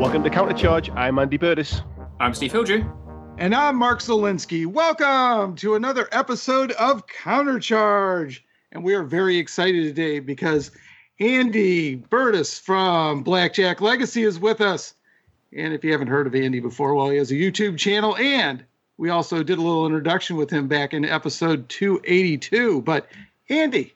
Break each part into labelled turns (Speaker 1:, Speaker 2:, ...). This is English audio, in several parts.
Speaker 1: Welcome to Countercharge. I'm Andy Burtis.
Speaker 2: I'm Steve Hildrew.
Speaker 3: And I'm Mark Zelinsky. Welcome to another episode of Countercharge. And we are very excited today because Andy Burtis from Blackjack Legacy is with us. And if you haven't heard of Andy before, well, he has a YouTube channel. And we also did a little introduction with him back in episode 282. But Andy,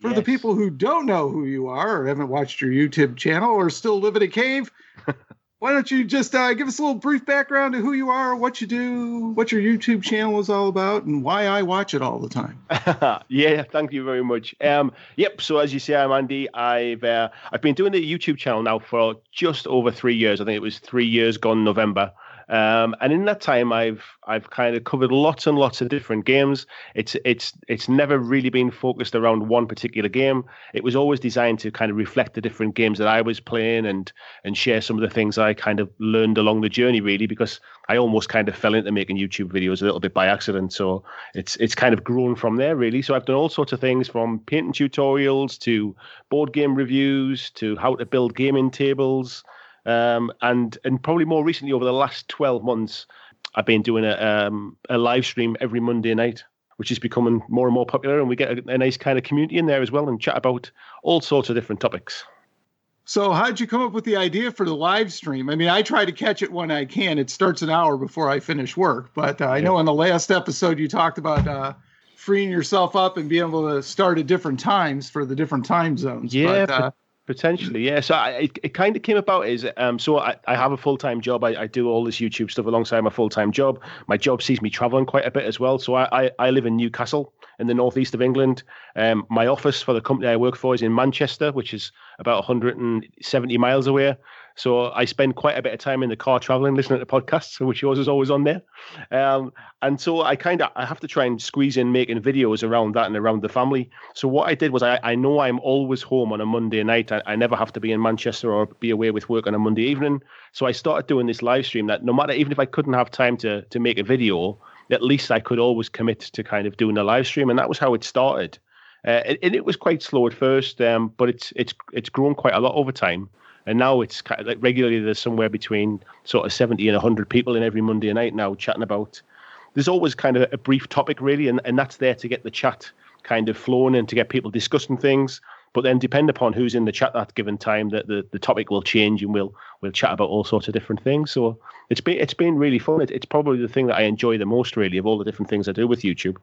Speaker 3: for the people who don't know who you are or haven't watched your YouTube channel or still live in a cave, why don't you just uh, give us a little brief background to who you are, what you do, what your YouTube channel is all about, and why I watch it all the time?
Speaker 1: yeah, thank you very much. Um, yep. So as you say, I'm Andy. I've uh, I've been doing the YouTube channel now for just over three years. I think it was three years gone November. Um, and in that time, I've I've kind of covered lots and lots of different games. It's it's it's never really been focused around one particular game. It was always designed to kind of reflect the different games that I was playing and and share some of the things I kind of learned along the journey. Really, because I almost kind of fell into making YouTube videos a little bit by accident. So it's it's kind of grown from there, really. So I've done all sorts of things from painting tutorials to board game reviews to how to build gaming tables. Um, and and probably more recently, over the last twelve months, I've been doing a um, a live stream every Monday night, which is becoming more and more popular, and we get a, a nice kind of community in there as well, and chat about all sorts of different topics.
Speaker 3: So, how did you come up with the idea for the live stream? I mean, I try to catch it when I can. It starts an hour before I finish work, but uh, I know in the last episode you talked about uh, freeing yourself up and being able to start at different times for the different time zones.
Speaker 1: Yeah,
Speaker 3: but, uh,
Speaker 1: Potentially, yeah. So I, it, it kind of came about is um, so I, I have a full time job. I, I do all this YouTube stuff alongside my full time job. My job sees me traveling quite a bit as well. So I, I, I live in Newcastle in the northeast of England. Um, my office for the company I work for is in Manchester, which is about 170 miles away. So I spend quite a bit of time in the car traveling, listening to podcasts, which yours is always on there. Um, and so I kind of I have to try and squeeze in making videos around that and around the family. So what I did was I, I know I'm always home on a Monday night. I, I never have to be in Manchester or be away with work on a Monday evening. So I started doing this live stream that no matter even if I couldn't have time to to make a video, at least I could always commit to kind of doing a live stream, and that was how it started. Uh, and, and it was quite slow at first, um, but it's it's it's grown quite a lot over time. And now it's kind of like regularly there's somewhere between sort of 70 and 100 people in every Monday night now chatting about. There's always kind of a brief topic really, and, and that's there to get the chat kind of flowing and to get people discussing things. But then depend upon who's in the chat that given time, that the, the topic will change and we'll we'll chat about all sorts of different things. So it's been it's been really fun. It, it's probably the thing that I enjoy the most really of all the different things I do with YouTube.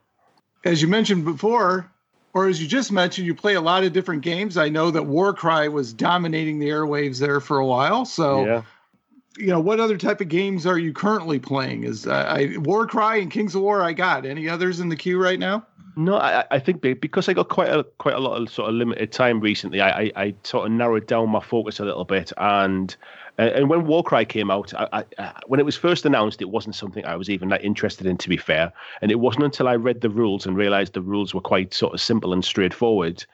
Speaker 3: as you mentioned before, or as you just mentioned, you play a lot of different games. I know that Warcry was dominating the airwaves there for a while. So,
Speaker 1: yeah.
Speaker 3: you know, what other type of games are you currently playing? Is uh, I, Warcry and Kings of War? I got any others in the queue right now?
Speaker 1: No, I, I think because I got quite a quite a lot of sort of limited time recently, I, I, I sort of narrowed down my focus a little bit. And and when Warcry came out, I, I, uh, when it was first announced, it wasn't something I was even that interested in. To be fair, and it wasn't until I read the rules and realised the rules were quite sort of simple and straightforward.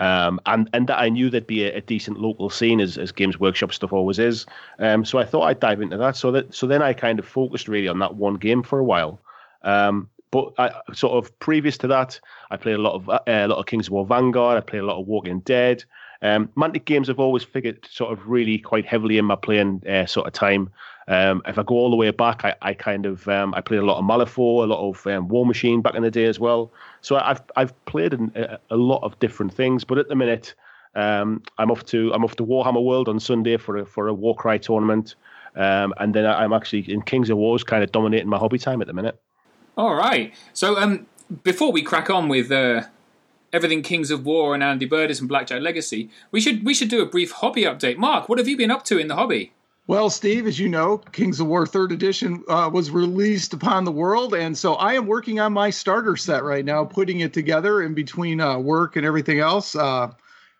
Speaker 1: Um, and and that I knew there'd be a, a decent local scene as, as Games Workshop stuff always is. Um, so I thought I'd dive into that. So that so then I kind of focused really on that one game for a while. Um, but I, sort of previous to that, I played a lot of uh, a lot of Kings of War Vanguard. I played a lot of Walking Dead. Um, Mantic games have always figured sort of really quite heavily in my playing uh, sort of time. Um, if I go all the way back, I, I kind of um, I played a lot of Malifaux, a lot of um, Warmachine back in the day as well. So I've I've played a, a lot of different things. But at the minute, um, I'm off to I'm off to Warhammer World on Sunday for a, for a Warcry tournament, um, and then I'm actually in Kings of Wars, kind of dominating my hobby time at the minute.
Speaker 2: All right. So um, before we crack on with uh, everything Kings of War and Andy Burtis and Blackjack Legacy, we should we should do a brief hobby update. Mark, what have you been up to in the hobby?
Speaker 3: Well, Steve, as you know, Kings of War Third Edition uh, was released upon the world, and so I am working on my starter set right now, putting it together in between uh, work and everything else. Uh,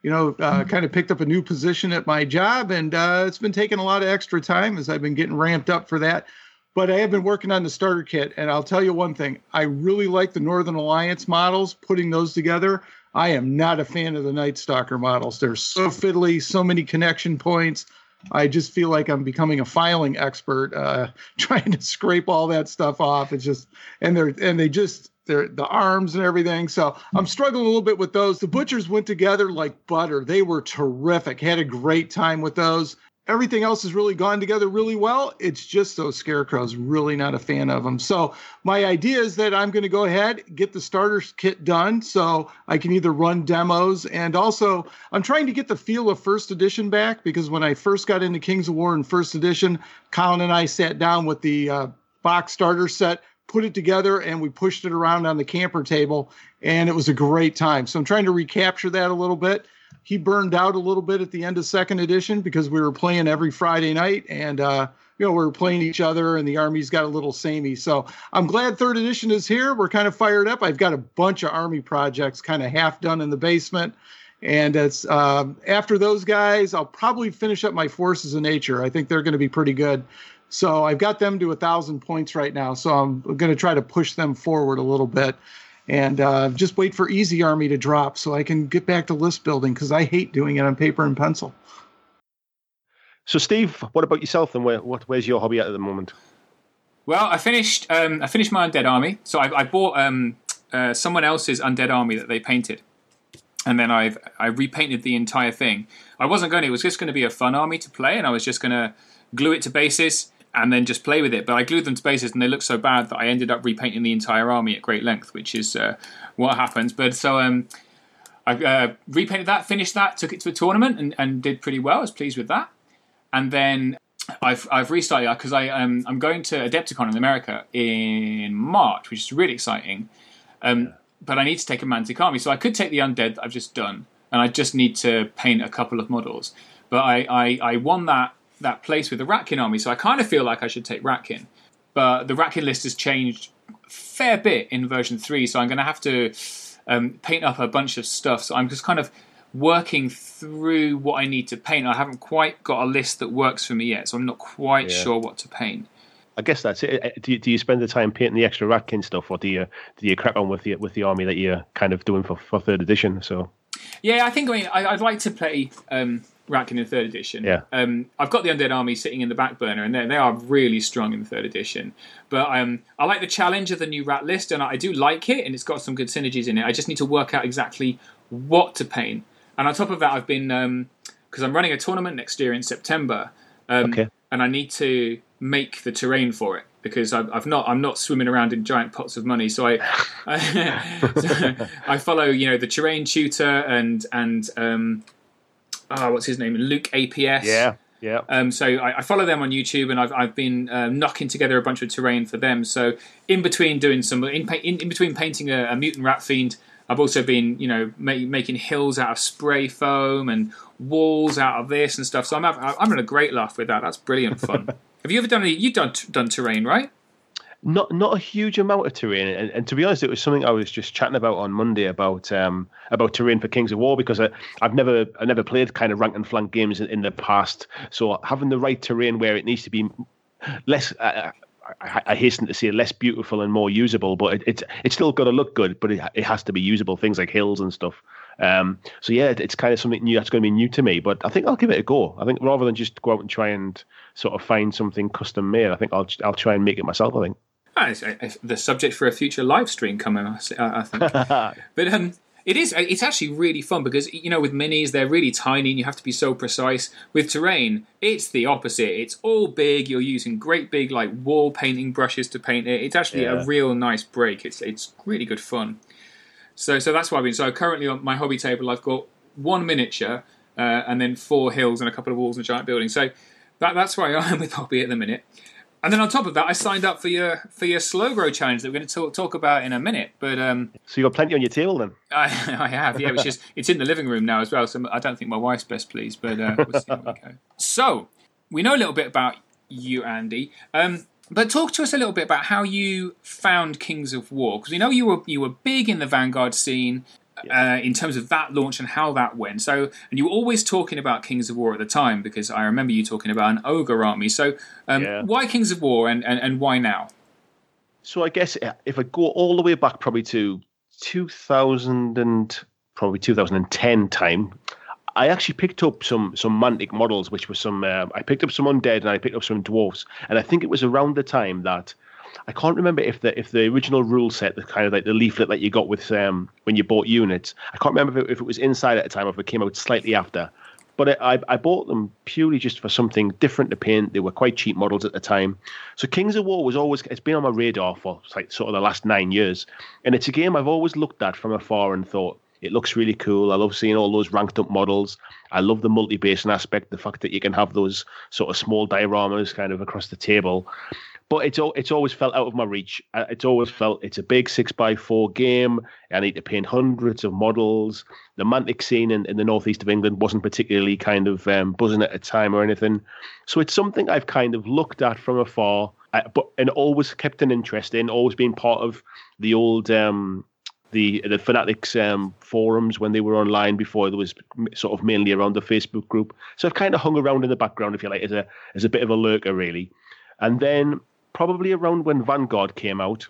Speaker 3: you know, uh, kind of picked up a new position at my job, and uh, it's been taking a lot of extra time as I've been getting ramped up for that. But I have been working on the starter kit, and I'll tell you one thing: I really like the Northern Alliance models. Putting those together, I am not a fan of the Night Stalker models. They're so fiddly, so many connection points. I just feel like I'm becoming a filing expert, uh, trying to scrape all that stuff off. It's just, and they're and they just they're the arms and everything. So I'm struggling a little bit with those. The butchers went together like butter. They were terrific. Had a great time with those. Everything else has really gone together really well. It's just those scarecrows, really not a fan of them. So, my idea is that I'm going to go ahead, get the starter kit done so I can either run demos and also I'm trying to get the feel of first edition back because when I first got into Kings of War in first edition, Colin and I sat down with the uh, box starter set, put it together, and we pushed it around on the camper table, and it was a great time. So, I'm trying to recapture that a little bit he burned out a little bit at the end of second edition because we were playing every Friday night and uh, you know we were playing each other and the armies got a little samey. So I'm glad third edition is here. We're kind of fired up. I've got a bunch of army projects kind of half done in the basement. And it's um, after those guys, I'll probably finish up my forces of nature. I think they're going to be pretty good. So I've got them to a thousand points right now. So I'm going to try to push them forward a little bit and uh, just wait for Easy Army to drop so I can get back to list building because I hate doing it on paper and pencil.
Speaker 1: So, Steve, what about yourself? And where, what, where's your hobby at at the moment?
Speaker 2: Well, I finished. Um, I finished my undead army. So I, I bought um, uh, someone else's undead army that they painted, and then I've I repainted the entire thing. I wasn't going. to, It was just going to be a fun army to play, and I was just going to glue it to bases and then just play with it. But I glued them to bases and they looked so bad that I ended up repainting the entire army at great length, which is uh, what happens. But so um, I uh, repainted that, finished that, took it to a tournament and, and did pretty well. I was pleased with that. And then I've, I've restarted because I um, I'm going to Adepticon in America in March, which is really exciting. Um, but I need to take a Mantic army, so I could take the undead that I've just done, and I just need to paint a couple of models. But I, I, I won that that place with the Ratkin army, so I kind of feel like I should take Ratkin. But the Ratkin list has changed a fair bit in version 3, so I'm going to have to um, paint up a bunch of stuff. So I'm just kind of working through what I need to paint. I haven't quite got a list that works for me yet, so I'm not quite yeah. sure what to paint.
Speaker 1: I guess that's it. Do you, do you spend the time painting the extra Ratkin stuff, or do you do you crack on with the with the army that you're kind of doing for, for third edition? So
Speaker 2: yeah, I think I mean I, would like to play um, Ratkin in third edition.
Speaker 1: Yeah.
Speaker 2: Um, I've got the Undead Army sitting in the back burner, and they are really strong in the third edition. But um, I like the challenge of the new rat list, and I do like it, and it's got some good synergies in it. I just need to work out exactly what to paint. And on top of that, I've been because um, I'm running a tournament next year in September, um, okay. and I need to make the terrain for it because I've, I've, not I'm not swimming around in giant pots of money. So I I, I follow you know the terrain tutor and and um, oh, what's his name? Luke APS.
Speaker 1: Yeah. Yeah.
Speaker 2: Um, so I, I, follow them on YouTube, and I've I've been uh, knocking together a bunch of terrain for them. So in between doing some in in, in between painting a, a, mutant rat fiend, I've also been you know making hills out of spray foam and walls out of this and stuff. So I'm having, I'm having a great laugh with that. That's brilliant fun. Have you ever done any? You've done done terrain, right?
Speaker 1: not not a huge amount of terrain, and, and, to be honest, it was something I was just chatting about on Monday about um, about terrain for Kings of War because I, have never I never played kind of rank and flank games in, in, the past, so having the right terrain where it needs to be less. Uh, I, I, hasten to say less beautiful and more usable, but it, it's it's still got to look good, but it, it has to be usable. Things like hills and stuff. Um, so yeah, it's kind of something new that's going to be new to me. But I think I'll give it a go. I think rather than just go out and try and sort of find something custom made, I think I'll I'll try and make it myself. I think.
Speaker 2: Oh, it's, it's the subject for a future live stream coming, I, I think. but um, it is. It's actually really fun because you know with minis they're really tiny and you have to be so precise. With terrain, it's the opposite. It's all big. You're using great big like wall painting brushes to paint it. It's actually yeah. a real nice break. It's it's really good fun. So so that's why I've been. So currently on my hobby table, I've got one miniature uh, and then four hills and a couple of walls and a giant building. So that, that's where I am with hobby at the minute. And then on top of that, I signed up for your for your slow grow challenge that we're going to talk, talk about in a minute. But um,
Speaker 1: so you've got plenty on your table then.
Speaker 2: I, I have, yeah. Which is it's in the living room now as well. So I don't think my wife's best pleased, but uh, we'll see how we go. So we know a little bit about you, Andy. Um, but talk to us a little bit about how you found Kings of War because we know you were you were big in the Vanguard scene. uh, in terms of that launch and how that went. So, and you were always talking about Kings of War at the time because I remember you talking about an ogre army. So, um,
Speaker 1: Yeah.
Speaker 2: why Kings of War and, and, and why now?
Speaker 1: So I guess uh, if I go all the way back, probably to 2000 and probably 2010 time, I actually picked up some some mantic models, which were some. Uh, I picked up some undead and I picked up some dwarfs, and I think it was around the time that I can't remember if the if the original rule set, the kind of like the leaflet that you got with um, when you bought units, I can't remember if it, if it was inside at the time or if it came out slightly after. But I, I bought them purely just for something different to paint. They were quite cheap models at the time. So Kings of War was always it's been on my radar for like sort of the last nine years, and it's a game I've always looked at from afar and thought it looks really cool. I love seeing all those ranked up models. I love the multi-basing aspect, the fact that you can have those sort of small dioramas kind of across the table. But it's it's always felt out of my reach. It's always felt it's a big six by four game. I need to paint hundreds of models. The mantic scene in, in the northeast of England wasn't particularly kind of um, buzzing at a time or anything. So it's something I've kind of looked at from afar, uh, but and always kept an interest in. Always been part of the old um, the the fanatics um, forums when they were online before there was sort of mainly around the Facebook group. So I've kind of hung around in the background, if you like, as a as a bit of a lurker, really. And then probably around when Vanguard came out,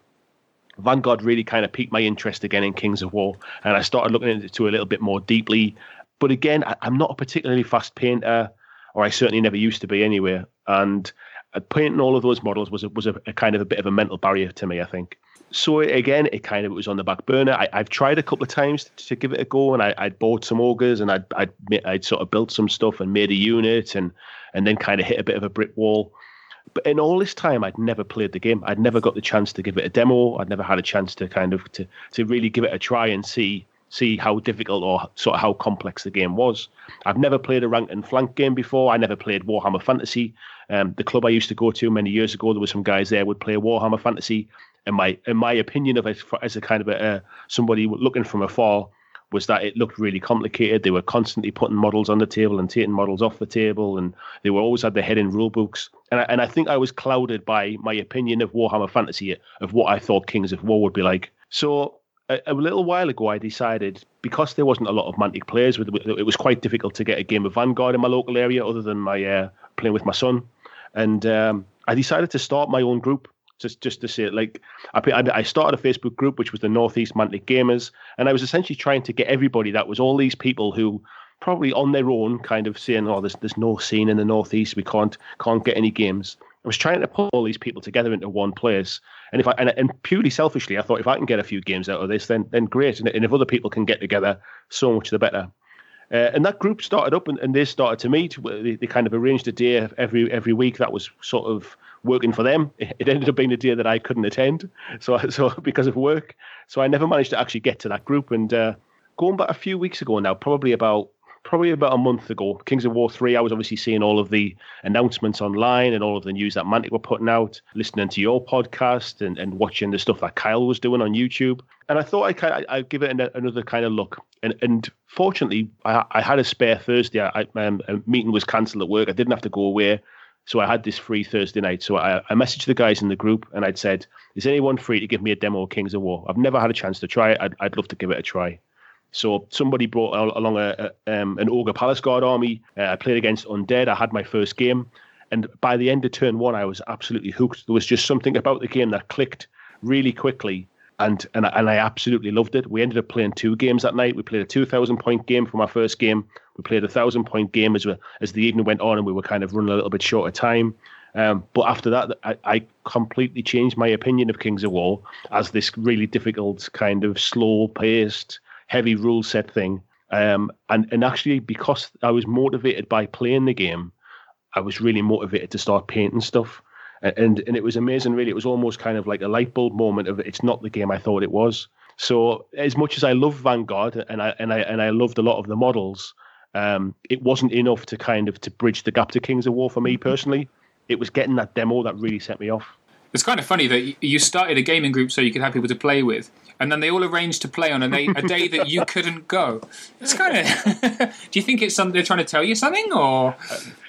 Speaker 1: Vanguard really kind of piqued my interest again in Kings of War, and I started looking into it a little bit more deeply. But again, I, I'm not a particularly fast painter, or I certainly never used to be anyway. And uh, painting all of those models was a, was a, a kind of a bit of a mental barrier to me, I think. So again, it kind of was on the back burner. I, I've tried a couple of times to, to give it a go, and I, I'd bought some ogres, and I'd, I'd I'd sort of built some stuff and made a unit, and and then kind of hit a bit of a brick wall. But in all this time, I'd never played the game. I'd never got the chance to give it a demo. I'd never had a chance to kind of to to really give it a try and see see how difficult or sort of how complex the game was. I've never played a rank and flank game before. I never played Warhammer Fantasy. Um, the club I used to go to many years ago, there were some guys there would play Warhammer Fantasy. And my in my opinion of it as a kind of a uh, somebody looking from afar was that it looked really complicated. They were constantly putting models on the table and taking models off the table, and they were always had their head in rule books. And I, and I think I was clouded by my opinion of Warhammer Fantasy of what I thought Kings of War would be like. So a, a little while ago, I decided because there wasn't a lot of Mantic players, it was quite difficult to get a game of Vanguard in my local area, other than my uh, playing with my son. And um, I decided to start my own group. Just, just to say, it, like, I, I started a Facebook group which was the Northeast Mantic Gamers, and I was essentially trying to get everybody that was all these people who probably on their own kind of saying, "Oh, there's there's no scene in the Northeast. We can't can't get any games." I was trying to pull all these people together into one place, and if I and, and purely selfishly, I thought if I can get a few games out of this, then then great, and, and if other people can get together, so much the better. Uh, and that group started up, and, and they started to meet. They, they kind of arranged a day every every week that was sort of working for them. It ended up being a day that I couldn't attend, so so because of work. So I never managed to actually get to that group. And uh, going back a few weeks ago now, probably about probably about a month ago, Kings of War three. I was obviously seeing all of the announcements online and all of the news that Mantic were putting out, listening to your podcast and, and watching the stuff that Kyle was doing on YouTube. And I thought I kind I'd give it an, another kind of look. And and fortunately, I, I had a spare Thursday. I, um, a meeting was cancelled at work. I didn't have to go away. So I had this free Thursday night. So I, I messaged the guys in the group and I'd said, "Is anyone free to give me a demo of Kings of War? I've never had a chance to try it. I'd, I'd love to give it a try." So somebody brought along a, a um, an ogre palace guard army. Uh, I played against undead. I had my first game, and by the end of turn one, I was absolutely hooked. There was just something about the game that clicked really quickly, and and I, and I absolutely loved it. We ended up playing two games that night. We played a two thousand point game from our first game. We played a thousand point game as we, as the evening went on, and we were kind of running a little bit short of time. Um, but after that, I, I completely changed my opinion of Kings of War as this really difficult kind of slow paced, heavy rule set thing. Um, and and actually, because I was motivated by playing the game, I was really motivated to start painting stuff. And and it was amazing. Really, it was almost kind of like a light bulb moment of it's not the game I thought it was. So as much as I love Vanguard and I and I and I loved a lot of the models, um, it wasn't enough to kind of to bridge the gap to Kings of War for me personally. It was getting that demo that really set me off.
Speaker 2: It's kind of funny that you started a gaming group so you could have people to play with, and then they all arranged to play on a day, a day that you couldn't go. It's kind of. do you think it's something they're trying to tell you something, or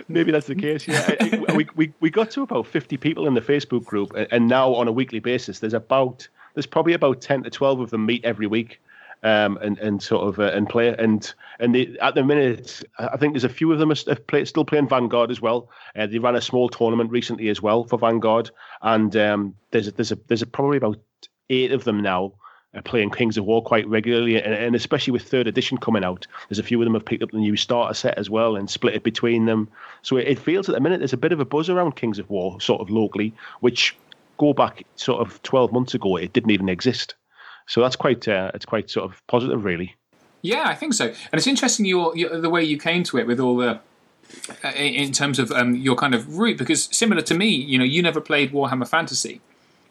Speaker 1: Maybe that's the case. Yeah, we, we we got to about fifty people in the Facebook group, and, and now on a weekly basis, there's about there's probably about ten to twelve of them meet every week, um, and and sort of uh, and play and and they, at the minute I think there's a few of them are play, still playing Vanguard as well. Uh, they ran a small tournament recently as well for Vanguard, and um, there's a, there's a, there's a, probably about eight of them now playing Kings of War quite regularly, and, and, especially with third edition coming out, there's a few of them have picked up the new starter set as well and split it between them. So it, it feels at the minute there's a bit of a buzz around Kings of War, sort of locally, which go back sort of 12 months ago, it didn't even exist. So that's quite uh, it's quite sort of positive, really.
Speaker 2: Yeah, I think so. And it's interesting your, your the way you came to it with all the uh, in terms of um, your kind of route because similar to me, you know, you never played Warhammer Fantasy.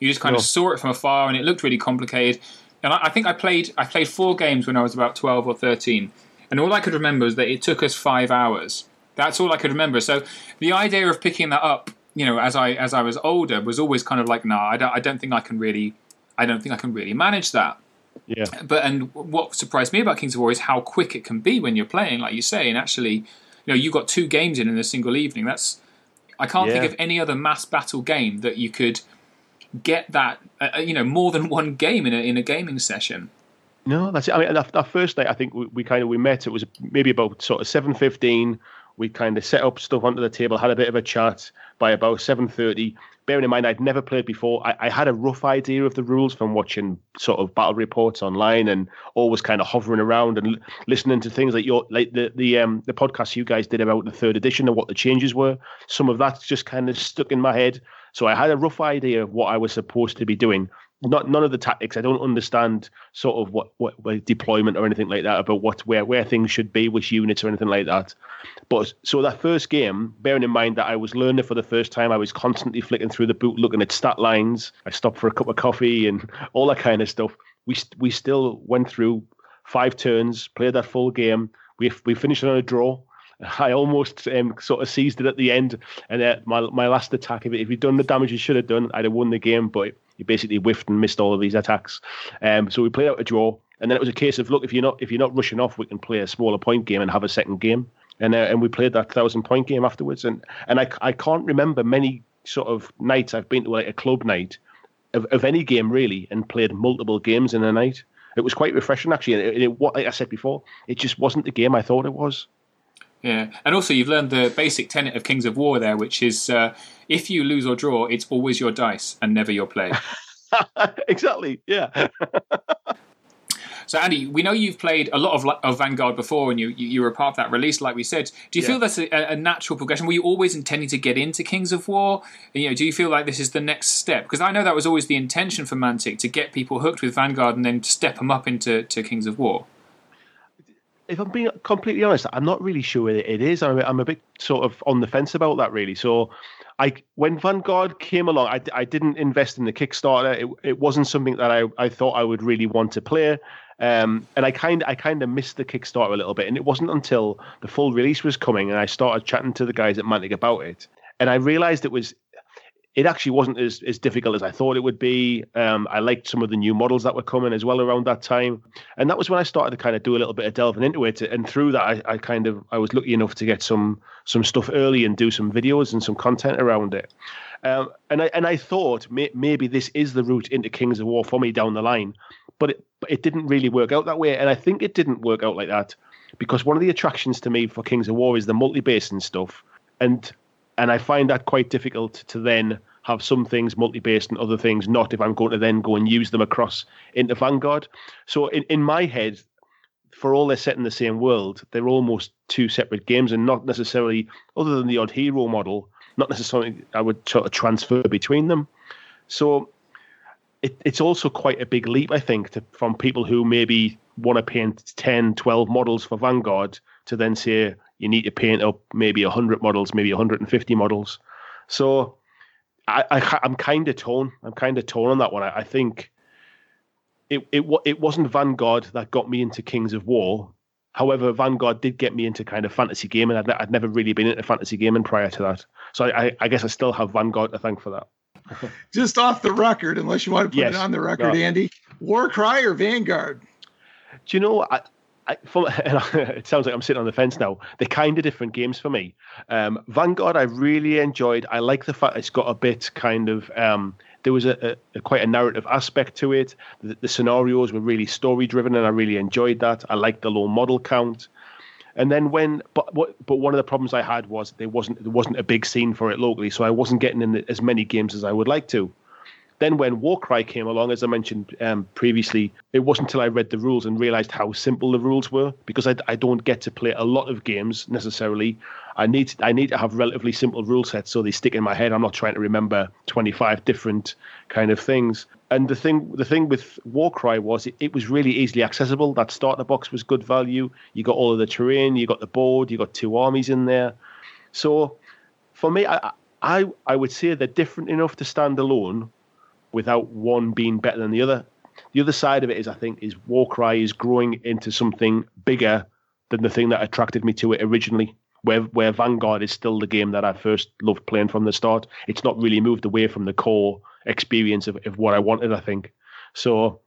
Speaker 2: You just kind no. of saw it from afar, and it looked really complicated. And I, I, think I played I played four games when I was about twelve or thirteen, and all I could remember is that it took us five hours. That's all I could remember. So the idea of picking that up, you know, as I as I was older, was always kind of like, nah, I don't, I don't think I can really, I don't think I can really manage that.
Speaker 1: Yeah.
Speaker 2: But and what surprised me about Kings of War is how quick it can be when you're playing, like you say, and actually, you know, you got two games in in a single evening. That's I can't yeah. think of any other mass battle game that you could get that uh, uh, you know more than one game in a in a gaming session.
Speaker 1: No, that's it. I mean, that, first night, I think we, we kind of we met. It was maybe about sort of seven fifteen. We kind of set up stuff onto the table, had a bit of a chat. By about seven thirty, bearing in mind I'd never played before, I, I, had a rough idea of the rules from watching sort of battle reports online and always kind of hovering around and listening to things like your like the the um the podcast you guys did about the third edition and what the changes were. Some of that's just kind of stuck in my head. So I had a rough idea of what I was supposed to be doing. Not none of the tactics. I don't understand sort of what, what, what deployment or anything like that about what where where things should be, which units or anything like that. But so that first game, bearing in mind that I was learning for the first time, I was constantly flicking through the book, looking at stat lines. I stopped for a cup of coffee and all that kind of stuff. We we still went through five turns, played that full game. We we finished on a draw. I almost um, sort of seized it at the end, and uh, my my last attack. If, if he'd done the damage he should have done, I'd have won the game. But he basically whiffed and missed all of these attacks. Um, so we played out a draw, and then it was a case of look, if you're not if you're not rushing off, we can play a smaller point game and have a second game. And uh, and we played that thousand point game afterwards. And and I I can't remember many sort of nights I've been to like a club night of, of any game really and played multiple games in a night. It was quite refreshing actually. And it, it, what like I said before, it just wasn't the game I thought it was.
Speaker 2: Yeah, and also you've learned the basic tenet of Kings of War there, which is uh, if you lose or draw, it's always your dice and never your play.
Speaker 1: exactly. Yeah.
Speaker 2: so Andy, we know you've played a lot of, of Vanguard before, and you you were a part of that release, like we said. Do you yeah. feel that's a, a, natural progression? Were you always intending to get into Kings of War? You know, do you feel like this is the next step? Because I know that was always the intention for Mantic to get people hooked with Vanguard and then step them up into to Kings of War
Speaker 1: if I'm being completely honest, I'm not really sure it is. I'm, I'm a bit sort of on the fence about that, really. So, I when Vanguard came along, I, I didn't invest in the Kickstarter. It, it wasn't something that I, I thought I would really want to play. Um, and I kind I kind of missed the Kickstarter a little bit, and it wasn't until the full release was coming, and I started chatting to the guys at Mantic about it, and I realized it was it actually wasn't as, as difficult as I thought it would be. Um, I liked some of the new models that were coming as well around that time, and that was when I started to kind of do a little bit of delving into it. And through that, I, I kind of I was lucky enough to get some some stuff early and do some videos and some content around it. Um, and I and I thought may, maybe this is the route into Kings of War for me down the line, but it but it didn't really work out that way. And I think it didn't work out like that because one of the attractions to me for Kings of War is the multi-base and stuff, and and I find that quite difficult to then have some things multi-based and other things not if I'm going to then go and use them across into Vanguard. So in, in my head, for all they're set in the same world, they're almost two separate games and not necessarily, other than the odd hero model, not necessarily I would sort of transfer between them. So it, it's also quite a big leap, I think, to, from people who maybe want to paint 10, 12 models for Vanguard to then say, you need to paint up maybe 100 models, maybe 150 models. So I, I am kind of torn. I'm kind of torn on that one. I, I think it it it wasn't Vanguard that got me into Kings of War. However, Vanguard did get me into kind of fantasy gaming. I'd, I'd never really been into fantasy gaming prior to that, so I, I guess I still have Vanguard to thank for that.
Speaker 3: Just off the record, unless you want to put yes. it on the record, no. Andy. Warcry or Vanguard?
Speaker 1: Do you know? I, I, from, it sounds like I'm sitting on the fence now. They're kind of different games for me. Um, Vanguard, I really enjoyed. I like the fact it's got a bit kind of um, there was a, a, a quite a narrative aspect to it. The, the scenarios were really story driven, and I really enjoyed that. I liked the low model count. And then when, but what, but one of the problems I had was there wasn't there wasn't a big scene for it locally, so I wasn't getting in as many games as I would like to. Then when Warcry came along, as I mentioned um, previously, it wasn't until I read the rules and realized how simple the rules were because I, I don't get to play a lot of games necessarily. I need to, I need to have relatively simple rule sets so they stick in my head. I'm not trying to remember 25 different kind of things. And the thing the thing with Warcry was it, it was really easily accessible. That starter box was good value. You got all of the terrain, you got the board, you got two armies in there. So for me, I I, I would say they're different enough to stand alone without one being better than the other. The other side of it is, I think, is Warcry is growing into something bigger than the thing that attracted me to it originally. Where where Vanguard is still the game that I first loved playing from the start. It's not really moved away from the core experience of, of what I wanted. I think so.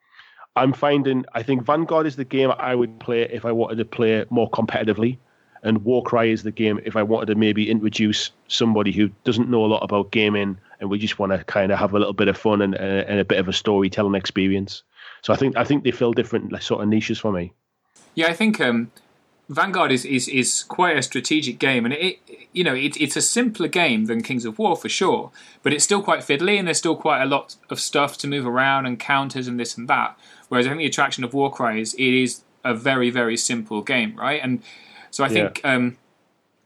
Speaker 1: I'm finding I think Vanguard is the game I would play if I wanted to play more competitively, and Warcry is the game if I wanted to maybe introduce somebody who doesn't know a lot about gaming and we just want to kind of have a little bit of fun and, and a bit of a storytelling experience. So I think I think they fill different sort of niches for me.
Speaker 2: Yeah, I think um, Vanguard is, is is quite a strategic game, and it you know it, it's a simpler game than Kings of War for sure, but it's still quite fiddly, and there's still quite a lot of stuff to move around and counters and this and that. Whereas I think the attraction of Warcry is it is a very very simple game, right? And so I think. Yeah. Um,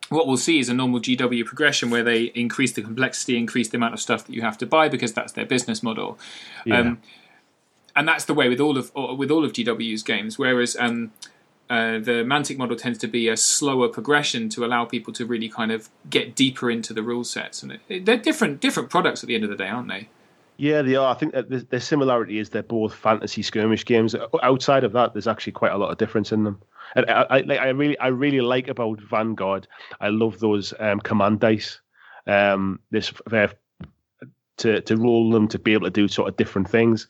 Speaker 2: what we'll see is a normal GW progression where they increase the complexity, increase the amount of stuff that you have to buy because that's their business model. Yeah. Um, and that's the way with all of with all of GW's games. Whereas um, uh, the Mantic model tends to be a slower progression to allow people to really kind of get deeper into the rule sets, and it, it, they're different different products at the end of the day, aren't they?
Speaker 1: Yeah, they are. I think that their similarity is they're both fantasy skirmish games. Outside of that, there's actually quite a lot of difference in them. And I, I, I really, I really like about Vanguard. I love those um, command dice. Um, this uh, to to roll them to be able to do sort of different things.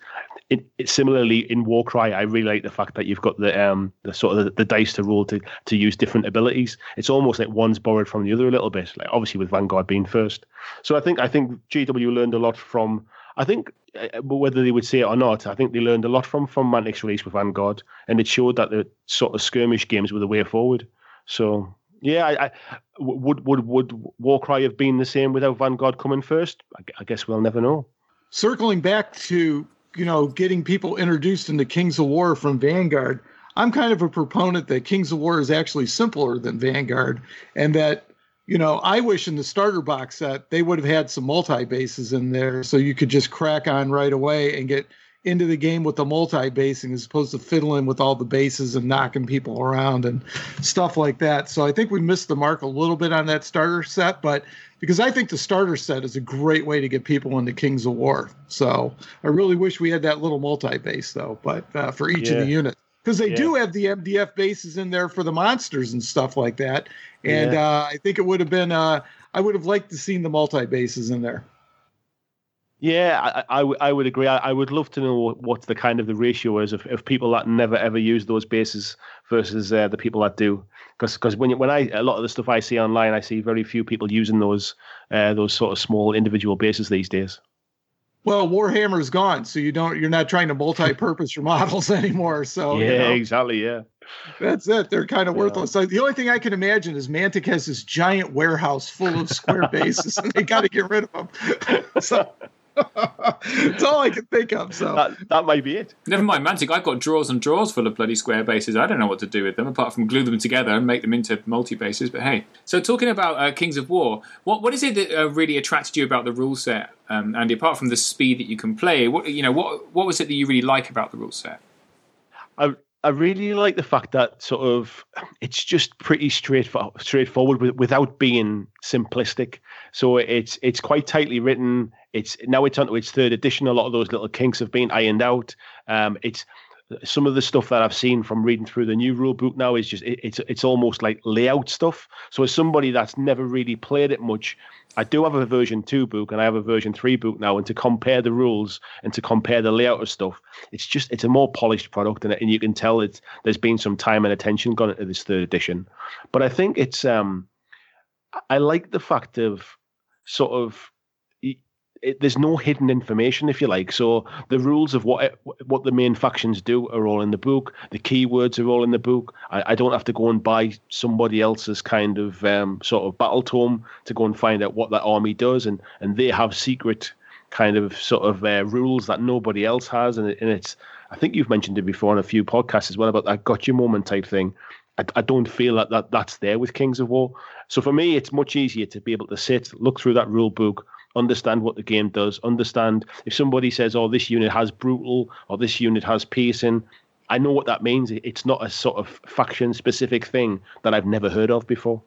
Speaker 1: It, it, similarly in Warcry, I really like the fact that you've got the um the sort of the, the, dice to roll to to use different abilities. It's almost like one's borrowed from the other a little bit. Like obviously with Vanguard being first. So I think I think GW learned a lot from. I think uh, uh, whether they would say it or not, I think they learned a lot from from Mantic's release with Vanguard, and it showed that the sort of skirmish games were the way forward. So yeah, I, I, would would would Warcry have been the same without Vanguard coming first? I, I guess we'll never know.
Speaker 3: Circling back to you know getting people introduced into Kings of War from Vanguard, I'm kind of a proponent that Kings of War is actually simpler than Vanguard, and that you know I wish in the starter box set they would have had some multi bases in there so you could just crack on right away and get into the game with the multi basing as opposed to fiddling with all the bases and knocking people around and stuff like that. So I think we missed the mark a little bit on that starter set, but because I think the starter set is a great way to get people into Kings of War. So I really wish we had that little multi base though, but uh, for each yeah. of the units. Because they yeah. do have the MDF bases in there for the monsters and stuff like that, and yeah. uh, I think it would have been. Uh, I would have liked to seen the multi bases in there.
Speaker 1: Yeah, I, I, I would agree. I, I, would love to know what the kind of the ratio is of, of people that never ever use those bases versus uh, the people that do. Because because when when I a lot of the stuff I see online, I see very few people using those uh, those sort of small individual bases these days.
Speaker 3: Well, Warhammer's gone, so you don't you're not trying to multi-purpose your models anymore. So
Speaker 1: yeah,
Speaker 3: you know,
Speaker 1: exactly. Yeah,
Speaker 3: that's it. They're kind of worthless. So the only thing I can imagine is Mantic has this giant warehouse full of square bases, and they got to get rid of them. so That's all I can think of. So
Speaker 1: that, that might be it.
Speaker 2: Never mind Mantic. I've got drawers and drawers full of bloody square bases. I don't know what to do with them apart from glue them together and make them into multi bases. But hey, so talking about uh, Kings of War, what what is it that uh, really attracted you about the rule set, um, Andy? Apart from the speed that you can play, what you know, what what was it that you really like about the rule set?
Speaker 1: I I really like the fact that sort of it's just pretty straightforward, straightforward without being simplistic. So it's it's quite tightly written. It's now it's on its third edition. A lot of those little kinks have been ironed out. Um, it's some of the stuff that I've seen from reading through the new rule book now is just it, it's it's almost like layout stuff. So as somebody that's never really played it much, I do have a version two book and I have a version three book now, and to compare the rules and to compare the layout of stuff, it's just it's a more polished product, and, and you can tell it's there's been some time and attention gone into this third edition. But I think it's um I like the fact of sort of it, there's no hidden information, if you like. So the rules of what what the main factions do are all in the book. The keywords are all in the book. I, I don't have to go and buy somebody else's kind of um, sort of battle tome to go and find out what that army does, and and they have secret kind of sort of uh, rules that nobody else has, and, and it's. I think you've mentioned it before on a few podcasts as well about that gotcha moment type thing. I, I, don't feel that, that that's there with Kings of War. So for me, it's much easier to be able to sit, look through that rule book, understand what the game does, understand if somebody says, "Oh, this unit has brutal," or "This unit has piercing." I know what that means. It's not a sort of faction specific thing that I've never heard of before.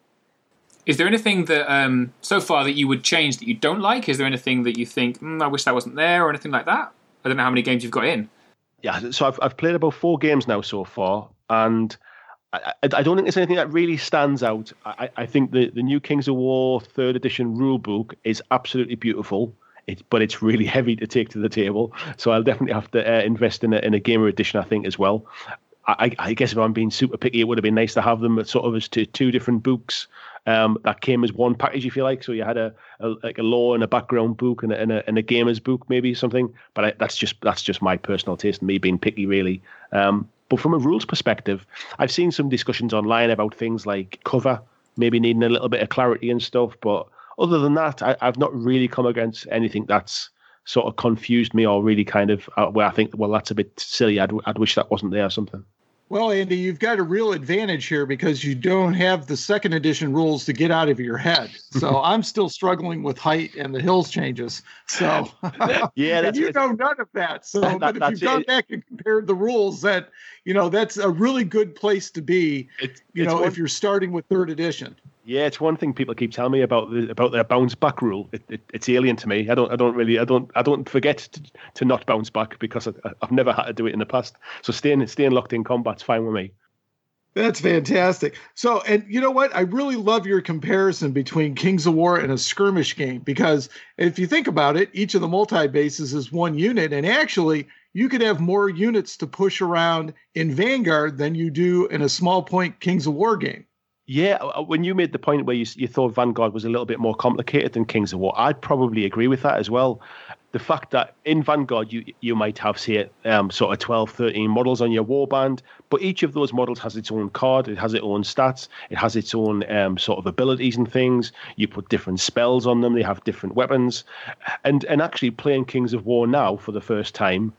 Speaker 2: Is there anything that um, so far that you would change that you don't like? Is there anything that you think mm, I wish that wasn't there, or anything like that? I don't know how many games you've got in.
Speaker 1: Yeah, so I've I've played about four games now so far, and I, I, don't think there's anything that really stands out. I, I think the, the new Kings of War third edition rule book is absolutely beautiful. It, but it's really heavy to take to the table. So I'll definitely have to uh, invest in a, in a gamer edition, I think, as well. I, I, guess if I'm being super picky, it would have been nice to have them sort of as two, two different books um, that came as one package, if you like. So you had a, a like a lore and a background book and a, and a, and a gamer's book, maybe something. But I, that's just that's just my personal taste me being picky, really. Um, but from a rules perspective, I've seen some discussions online about things like cover, maybe needing a little bit of clarity and stuff. But other than that, I, have not really come against anything that's sort of confused me or really kind of uh, where I think, well, that's a bit silly. I'd, I'd wish that wasn't there or something.
Speaker 3: Well, Andy, you've got a real advantage here because you don't have the second edition rules to get out of your head. So I'm still struggling with height and the hills changes. So
Speaker 1: yeah,
Speaker 3: and you know none of that. So that, but if you've gone it. back and compared the rules, that you know that's a really good place to be. You know, one, if you're starting with third edition.
Speaker 1: Yeah, it's one thing people keep telling me about the about their bounce back rule. It, it, it's alien to me. I don't I don't really I don't I don't forget to, to not bounce back because I, have never had to do it in the past. So staying staying locked in combat's fine with me.
Speaker 3: That's fantastic. So, and you know what? I really love your comparison between Kings of War and a skirmish game because if you think about it, each of the multi bases is one unit, and actually, you could have more units to push around in Vanguard than you do in a small point Kings of War game.
Speaker 1: Yeah, uh, when you made the point where you, you thought Vanguard was a little bit more complicated than Kings of War, I'd probably agree with that as well. The fact that in Vanguard you you might have say um, sort of 12, 13 models on your warband, but each of those models has its own card, it has its own stats, it has its own um, sort of abilities and things. You put different spells on them, they have different weapons, and and actually playing Kings of War now for the first time,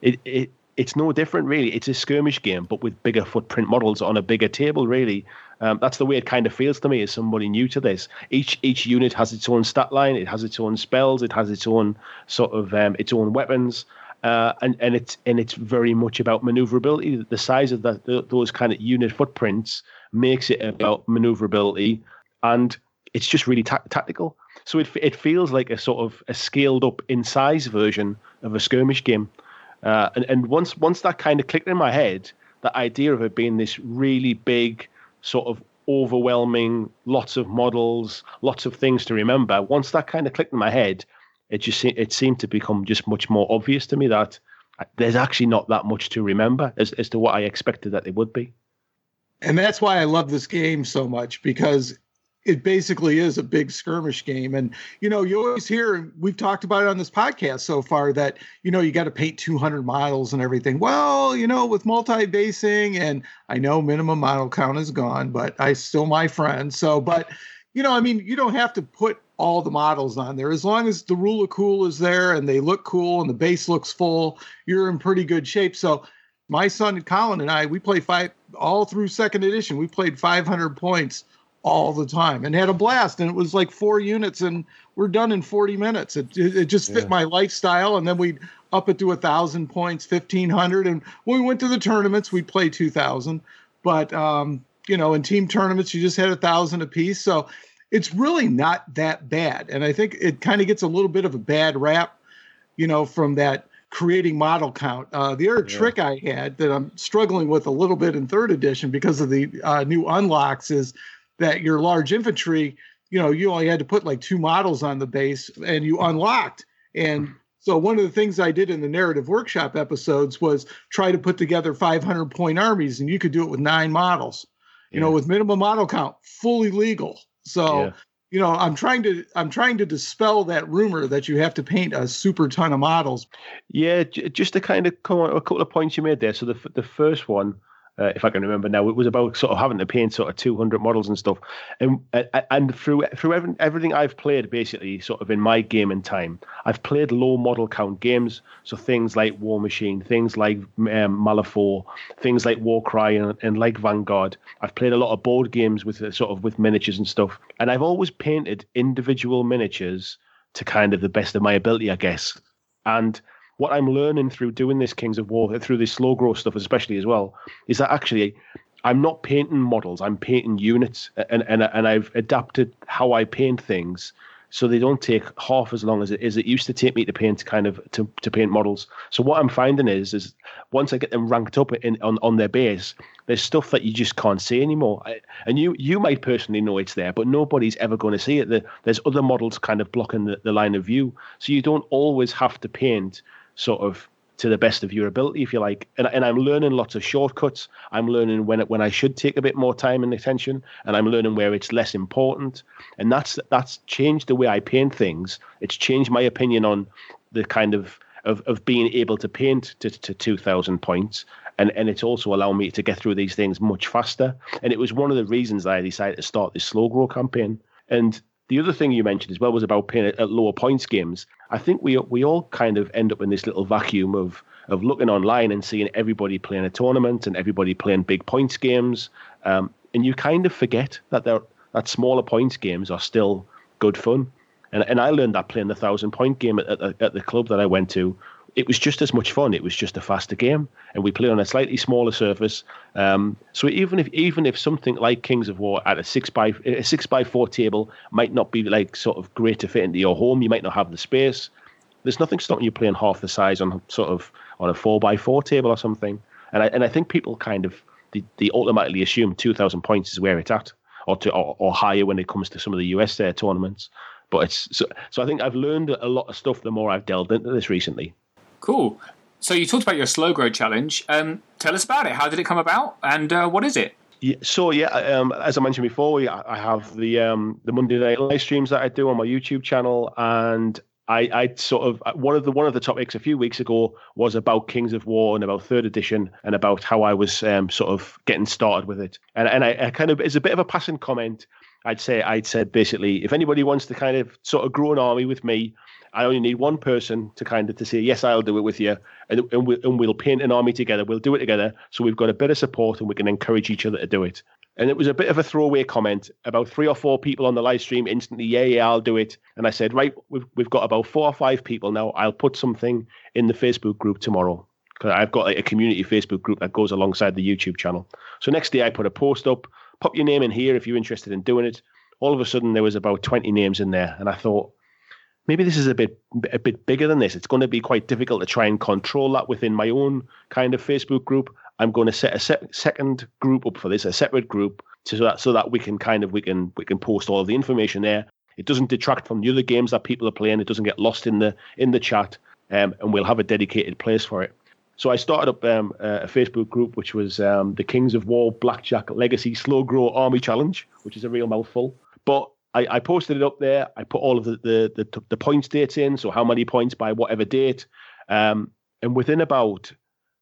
Speaker 1: it, it it's no different really. It's a skirmish game, but with bigger footprint models on a bigger table, really. Um, that's the way it kind of feels to me as somebody new to this. Each each unit has its own stat line, it has its own spells, it has its own sort of um, its own weapons, uh, and and it's and it's very much about maneuverability. The size of the, those kind of unit footprints makes it about maneuverability, and it's just really ta- tactical. So it it feels like a sort of a scaled up in size version of a skirmish game. Uh, and, and once once that kind of clicked in my head, the idea of it being this really big sort of overwhelming, lots of models, lots of things to remember. Once that kind of clicked in my head, it just it seemed to become just much more obvious to me that uh, there's actually not that much to remember as, as to what I expected that it would be.
Speaker 3: And that's why I love this game so much because it basically is a big skirmish game. And, you know, you always hear, and we've talked about it on this podcast so far that, you know, you got to paint 200 models and everything. Well, you know, with multi basing, and I know minimum model count is gone, but I still my friend. So, but, you know, I mean, you don't have to put all the models on there. As long as the rule of cool is there and they look cool and the base looks full, you're in pretty good shape. So, my son Colin and I, we play five all through second edition. We played 500 points all the time and had a blast. And it was like four units, and we're done in 40 minutes. It, it, it just fit yeah. my lifestyle. And then we'd up it to a thousand points, 1500. And when we went to the tournaments, we'd play 2000. But, um, you know, in team tournaments, you just had a thousand apiece. So it's really not that bad. And I think it kind of gets a little bit of a bad rap, you know, from that creating model count. Uh, the other yeah. trick I had that I'm struggling with a little bit in third edition because of the uh, new unlocks is that your large infantry, you know, you only had to put like two models on the base and you unlocked. And so one of the things I did in the narrative workshop episodes was try to put together 500 point armies, and you could do it with nine models. You yeah. know, with minimum model count, fully legal. So. Yeah. you know, I'm trying to I'm trying to dispel that rumor that you have to paint a super ton of models.
Speaker 1: Yeah, just to kind of come on a couple of points you made there. So the the first one uh, if I can remember now. It was about sort of having to paint sort of 200 models and stuff. And and through through everything I've played, basically, sort of in my gaming time, I've played low model count games. So things like Warmachine, things like um, Malifaux, things like Warcry, and, and like Vanguard. I've played a lot of board games with uh, sort of with miniatures and stuff. And I've always painted individual miniatures to kind of the best of my ability, I guess. And what I'm learning through doing this Kings of War, through this slow growth stuff, especially as well, is that actually I'm not painting models, I'm painting units, and and and I've adapted how I paint things so they don't take half as long as it is it used to take me to paint kind of to, to paint models. So what i'm finding is is once i get them ranked up in on, on their base there's stuff that you just can't see anymore. And you you might personally know it's there but nobody's ever going to see it. There's other models kind of blocking the, the line of view. So you don't always have to paint sort of to the best of your ability, if you like. And, and I'm learning lots of shortcuts. I'm learning when when I should take a bit more time and attention, and I'm learning where it's less important. And that's that's changed the way I paint things. It's changed my opinion on the kind of of, of being able to paint to, to 2,000 points. And, and it's also allowed me to get through these things much faster. And it was one of the reasons I decided to start this slow grow campaign. And the other thing you mentioned as well was about playing at lower points games. I think we we all kind of end up in this little vacuum of of looking online and seeing everybody playing a tournament and everybody playing big points games, um, and you kind of forget that that smaller points games are still good fun. And and I learned that playing the thousand point game at, at, at the club that I went to it was just as much fun. It was just a faster game, and we play on a slightly smaller surface. Um, so even if even if something like Kings of War at a six by a six by four table might not be like sort of great to fit into your home, you might not have the space. There's nothing stopping you playing half the size on sort of on a four by four table or something. And I and I think people kind of they, they automatically assume two thousand points is where it's at, or to or, or higher when it comes to some of the US uh, tournaments. But it's so so I think I've learned a lot of stuff the more I've delved into this recently.
Speaker 2: Cool. So you talked about your slow grow challenge. Um, tell us about it. How did it come about, and uh, what is it?
Speaker 1: Yeah, so yeah, um, as I mentioned before, I have the um, the Monday night live streams that I do on my YouTube channel, and I, I sort of one of the one of the topics a few weeks ago was about Kings of War and about third edition and about how I was um, sort of getting started with it, and and I, I kind of as a bit of a passing comment, I'd say I'd said basically if anybody wants to kind of sort of grow an army with me, I only need one person to kind of to say yes, I'll do it with you, and and, we, and we'll paint an army together. We'll do it together, so we've got a bit of support and we can encourage each other to do it. And it was a bit of a throwaway comment. About three or four people on the live stream instantly, yeah, yeah, I'll do it. And I said, right, we've we've got about four or five people now. I'll put something in the Facebook group tomorrow because I've got a community Facebook group that goes alongside the YouTube channel. So next day, I put a post up. Pop your name in here if you're interested in doing it. All of a sudden, there was about 20 names in there, and I thought maybe this is a bit a bit bigger than this. It's going to be quite difficult to try and control that within my own kind of Facebook group. I'm going to set a se- second group up for this, a separate group, so that so that we can kind of we can we can post all the information there. It doesn't detract from the other games that people are playing. It doesn't get lost in the in the chat, um, and we'll have a dedicated place for it. So I started up um, a Facebook group, which was um, the Kings of War Blackjack Legacy Slow Grow Army Challenge, which is a real mouthful. But I, I, posted it up there. I put all of the, the, the the points dates in, so how many points by whatever date. Um, and within about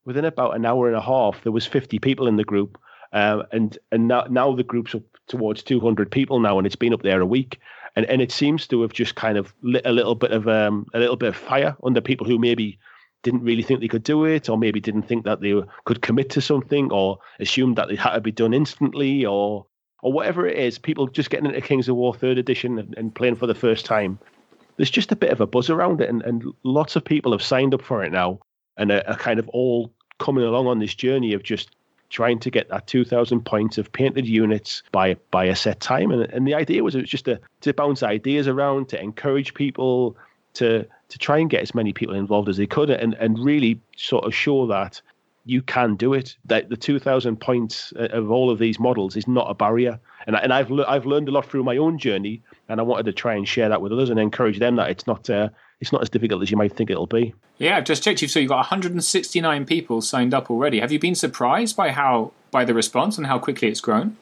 Speaker 1: within about an hour and a half, there was 50 people in the group, um, and and now now the group's up towards 200 people now, and it's been up there a week, and and it seems to have just kind of lit a little bit of um a little bit of fire under people who maybe didn't really think they could do it, or maybe didn't think that they could commit to something, or assumed that it had to be done instantly, or or whatever it is, people just getting into Kings of War third edition and, and playing for the first time. There's just a bit of a buzz around it, and, and lots of people have signed up for it now and are, are kind of all coming along on this journey of just trying to get that 2,000 points of painted units by by a set time. And, and the idea was it was just to, to bounce ideas around, to encourage people, to to try and get as many people involved as they could, and, and really sort of show that you can do it. That the 2,000 points uh, of all of these models is not a barrier. And, and I've, I've learned a lot through my own journey, and I wanted to try and share that with others and encourage them that it's not, uh, it's not as difficult as you might think it'll be.
Speaker 2: Yeah, I've just checked you. So you've got 169 people signed up already. Have you been surprised by how by the response and how quickly it's grown?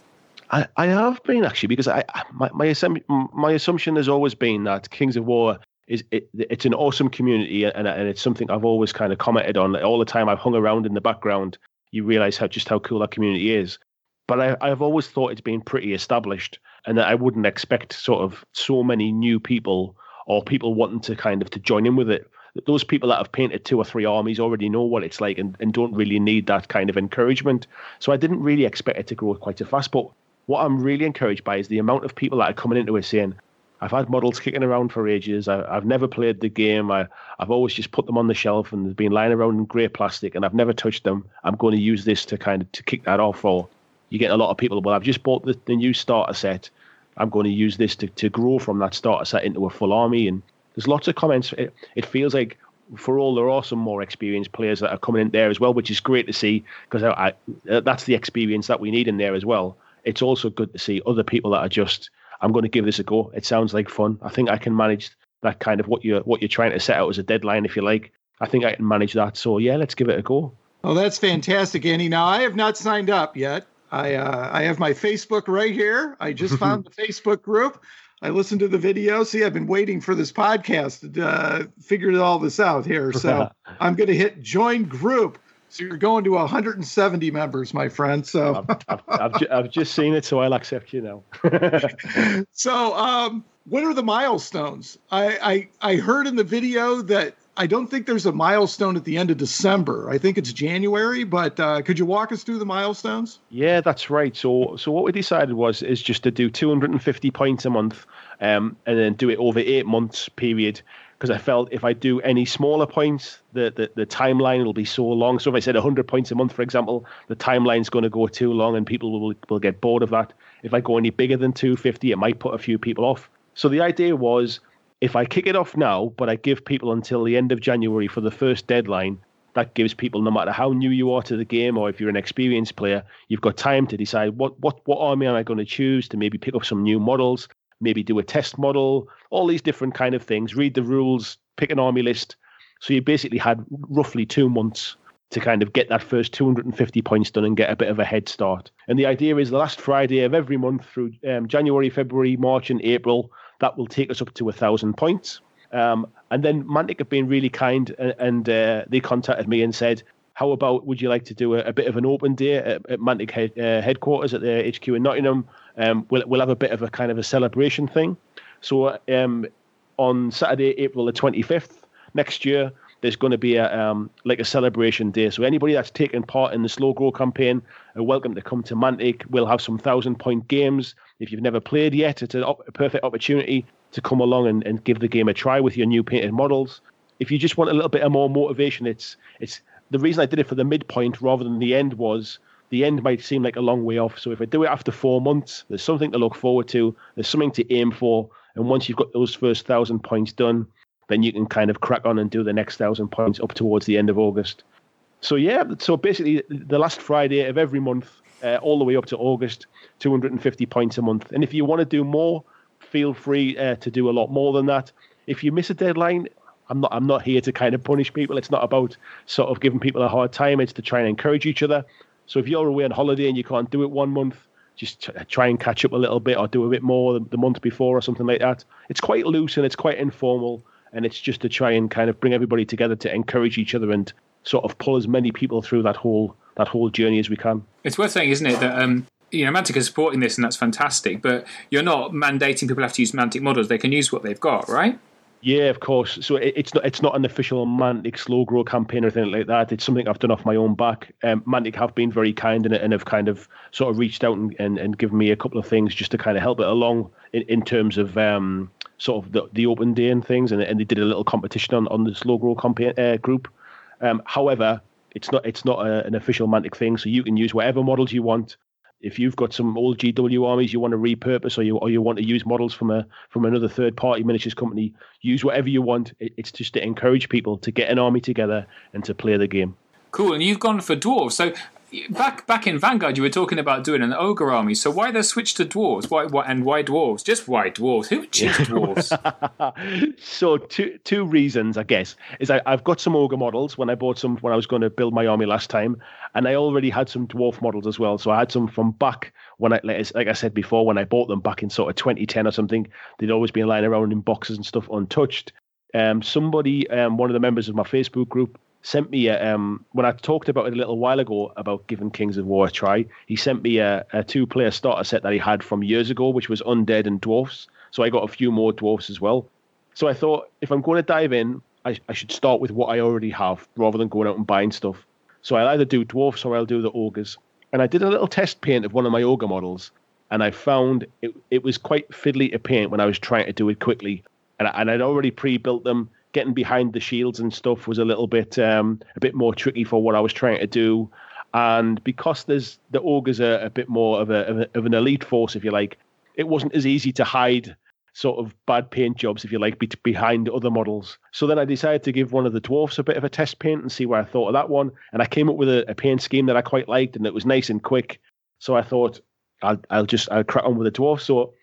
Speaker 1: I, I have been actually because I my my, assum- my assumption has always been that Kings of War is it, it's an awesome community and and it's something I've always kind of commented on all the time. I've hung around in the background. You realize how just how cool that community is. But I, I've always thought it's been pretty established, and that I wouldn't expect sort of so many new people or people wanting to kind of to join in with it. Those people that have painted two or three armies already know what it's like and, and don't really need that kind of encouragement. So I didn't really expect it to grow quite so fast. But what I'm really encouraged by is the amount of people that are coming into it saying, I've had models kicking around for ages. I, have never played the game. I, have always just put them on the shelf and they've been lying around in grey plastic and I've never touched them. I'm going to use this to kind of to kick that off. Or you get a lot of people, well, I've just bought the, the new starter set. I'm going to use this to, to grow from that starter set into a full army. And there's lots of comments. It, it feels like for all there are some more experienced players that are coming in there as well, which is great to see because I, I, that's the experience that we need in there as well. It's also good to see other people that are just I'm going to give this a go. It sounds like fun. I think I can manage that kind of what you're what you're trying to set out as a deadline, if you like. I think I can manage that. So yeah, let's give it a go.
Speaker 3: Oh, that's fantastic, Andy. Now I have not signed up yet. I uh, I have my Facebook right here. I just found the Facebook group. I listened to the video. See, I've been waiting for this podcast to uh, figure all this out here. So I'm going to hit join group. So you're going to 170 members, my friend. So
Speaker 1: I've, I've, I've, ju- I've, just seen it, so I'll accept you now.
Speaker 3: so, um, what are the milestones? I, I I heard in the video that I don't think there's a milestone at the end of December. I think it's January. But uh, could you walk us through the milestones?
Speaker 1: Yeah, that's right. So so what we decided was is just to do 250 points a month, um, and then do it over eight months period because I felt if I do any smaller points, the, the, the timeline will be so long. So if I said 100 points a month, for example, the timeline's going to go too long and people will, will get bored of that. If I go any bigger than 250, it might put a few people off. So the idea was if I kick it off now, but I give people until the end of January for the first deadline, that gives people, no matter how new you are to the game or if you're an experienced player, you've got time to decide what, what, what army am I going to choose to maybe pick up some new models maybe do a test model, all these different kind of things, read the rules, pick an army list. So you basically had roughly two months to kind of get that first 250 points done and get a bit of a head start. And the idea is the last Friday of every month through um, January, February, March, and April, that will take us up to a thousand points. Um, and then Mantic have been really kind and, and uh, they contacted me and said, how about would you like to do a, a bit of an open day at, at Mantic head, uh, headquarters at their HQ in Nottingham? Um, we'll, we'll have a bit of a kind of a celebration thing. So um, on Saturday, April the 25th next year, there's going to be a um, like a celebration day. So anybody that's taken part in the slow grow campaign are welcome to come to Mantic. We'll have some thousand point games. If you've never played yet, it's a, op- a perfect opportunity to come along and, and give the game a try with your new painted models. If you just want a little bit of more motivation, it's it's the reason I did it for the midpoint rather than the end was the end might seem like a long way off. So if I do it after four months, there's something to look forward to. There's something to aim for. And once you've got those first thousand points done, then you can kind of crack on and do the next thousand points up towards the end of August. So yeah, so basically the last Friday of every month, uh, all the way up to August, 250 points a month. And if you want to do more, feel free uh, to do a lot more than that. If you miss a deadline, I'm not I'm not here to kind of punish people. It's not about sort of giving people a hard time. It's to try and encourage each other. So if you're away on holiday and you can't do it one month, just try and catch up a little bit or do a bit more the month before or something like that. It's quite loose and it's quite informal, and it's just to try and kind of bring everybody together to encourage each other and sort of pull as many people through that whole that whole journey as we can.
Speaker 2: It's worth saying, isn't it, that um, you know Mantic is supporting this and that's fantastic, but you're not mandating people have to use Mantic models; they can use what they've got, right?
Speaker 1: Yeah, of course. So it, it's not it's not an official Mantic slow grow campaign or anything like that. It's something I've done off my own back. Um, Mantic have been very kind and, and have kind of sort of reached out and, and, and given me a couple of things just to kind of help it along in, in terms of um, sort of the, the open day and things. And, and they did a little competition on, on the slow grow campaign uh, group. Um, however, it's not it's not a, an official Mantic thing, so you can use whatever models you want if you've got some old GW armies you want to repurpose or you or you want to use models from a from another third party miniatures company, use whatever you want. It's just to encourage people to get an army together and to play the game.
Speaker 2: Cool, and you've gone for dwarves. So back back in Vanguard, you were talking about doing an ogre army. So why the switch to dwarves? Why, why and why dwarves? Just why dwarves? Who choose dwarves?
Speaker 1: so two two reasons, I guess, is I, I've got some ogre models when I bought some when I was going to build my army last time, and I already had some dwarf models as well. So I had some from back when I like I said before when I bought them back in sort of 2010 or something. They'd always been lying around in boxes and stuff untouched. Um, somebody, um, one of the members of my Facebook group, sent me a, um, when I talked about it a little while ago about giving Kings of War a try. He sent me a, a two player starter set that he had from years ago, which was Undead and Dwarfs. So I got a few more Dwarfs as well. So I thought if I'm going to dive in, I, I should start with what I already have rather than going out and buying stuff. So I'll either do Dwarfs or I'll do the Ogres. And I did a little test paint of one of my Ogre models, and I found it, it was quite fiddly to paint when I was trying to do it quickly. And, I, and I'd already pre built them getting behind the shields and stuff was a little bit um, a bit more tricky for what I was trying to do. And because there's the ogres are a bit more of, a, of, an elite force, if you like, it wasn't as easy to hide sort of bad paint jobs, if you like, be- behind other models. So then I decided to give one of the dwarfs a bit of a test paint and see what I thought of that one. And I came up with a, a paint scheme that I quite liked, and it was nice and quick. So I thought I'll I'll just I'll crack on with the dwarf. So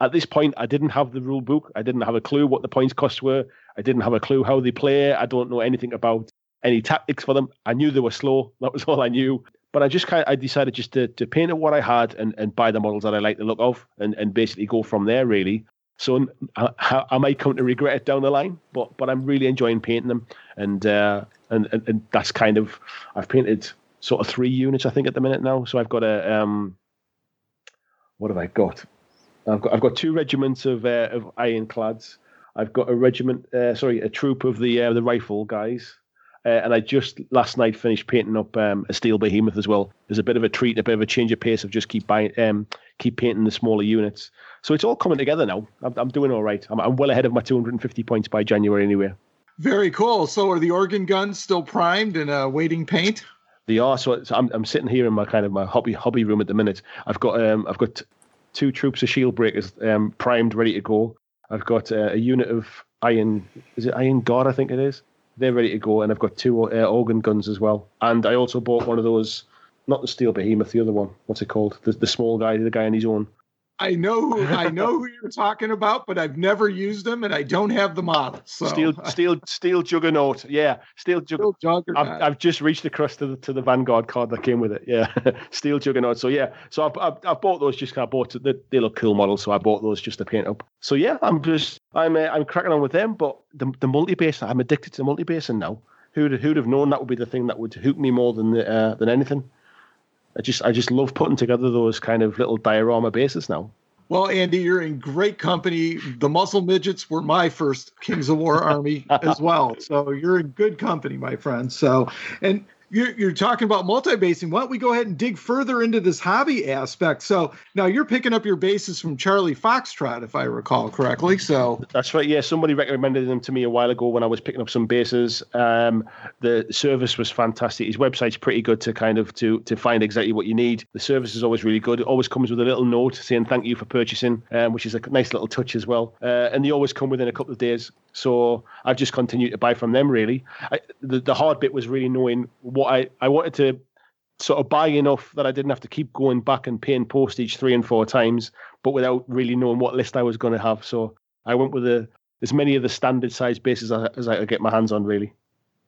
Speaker 1: at this point, I didn't have the rule book. I didn't have a clue what the points costs were. I didn't have a clue how they play. I don't know anything about any tactics for them. I knew they were slow. That was all I knew. But I just kind of, I decided just to, to paint what I had and, and buy the models that I like the look of and, and basically go from there really. So I, I might come to regret it down the line, but but I'm really enjoying painting them, and uh, and, and and that's kind of I've painted sort of three units I think at the minute now. So I've got a um, what have I got? I've got I've got two regiments of uh, of ironclads. I've got a regiment, uh, sorry, a troop of the uh, the rifle guys, uh, and I just last night finished painting up um, a steel behemoth as well. There's a bit of a treat, a bit of a change of pace of just keep buying, um, keep painting the smaller units. So it's all coming together now. I'm, I'm doing all right. I'm, I'm well ahead of my 250 points by January anyway.
Speaker 3: Very cool. So are the organ guns still primed and uh, waiting paint?
Speaker 1: They are. So, so I'm, I'm sitting here in my kind of my hobby hobby room at the minute. I've got um I've got two troops of shield breakers um, primed, ready to go. I've got uh, a unit of iron. Is it Ironguard? I think it is. They're ready to go, and I've got two uh, organ guns as well. And I also bought one of those, not the steel behemoth, the other one. What's it called? The, the small guy, the guy on his own.
Speaker 3: I know who I know who you're talking about, but I've never used them, and I don't have the model. So.
Speaker 1: Steel, steel, steel juggernaut. Yeah, steel, jug- steel juggernaut. I've, I've, just reached across to the to the Vanguard card that came with it. Yeah, steel juggernaut. So yeah, so I've, I've, I've bought those just. I bought they, they look cool models, so I bought those just to paint up. So yeah, I'm just I'm uh, I'm cracking on with them. But the the multi base, I'm addicted to the multi basing now. Who'd who'd have known that would be the thing that would hook me more than the, uh, than anything. I just I just love putting together those kind of little diorama bases now.
Speaker 3: Well, Andy, you're in great company. The Muscle Midgets were my first Kings of War army as well. So you're in good company, my friend. So, and you're, you're talking about multi-basing. Why don't we go ahead and dig further into this hobby aspect? So now you're picking up your bases from Charlie Foxtrot, if I recall correctly. So
Speaker 1: that's right. Yeah, somebody recommended them to me a while ago when I was picking up some bases. Um, the service was fantastic. His website's pretty good to kind of to to find exactly what you need. The service is always really good. It always comes with a little note saying thank you for purchasing, um, which is a nice little touch as well. Uh, and they always come within a couple of days. So I've just continued to buy from them. Really, I, the the hard bit was really knowing I I wanted to sort of buy enough that I didn't have to keep going back and paying postage three and four times, but without really knowing what list I was going to have. So I went with a, as many of the standard size bases as, as I could get my hands on, really.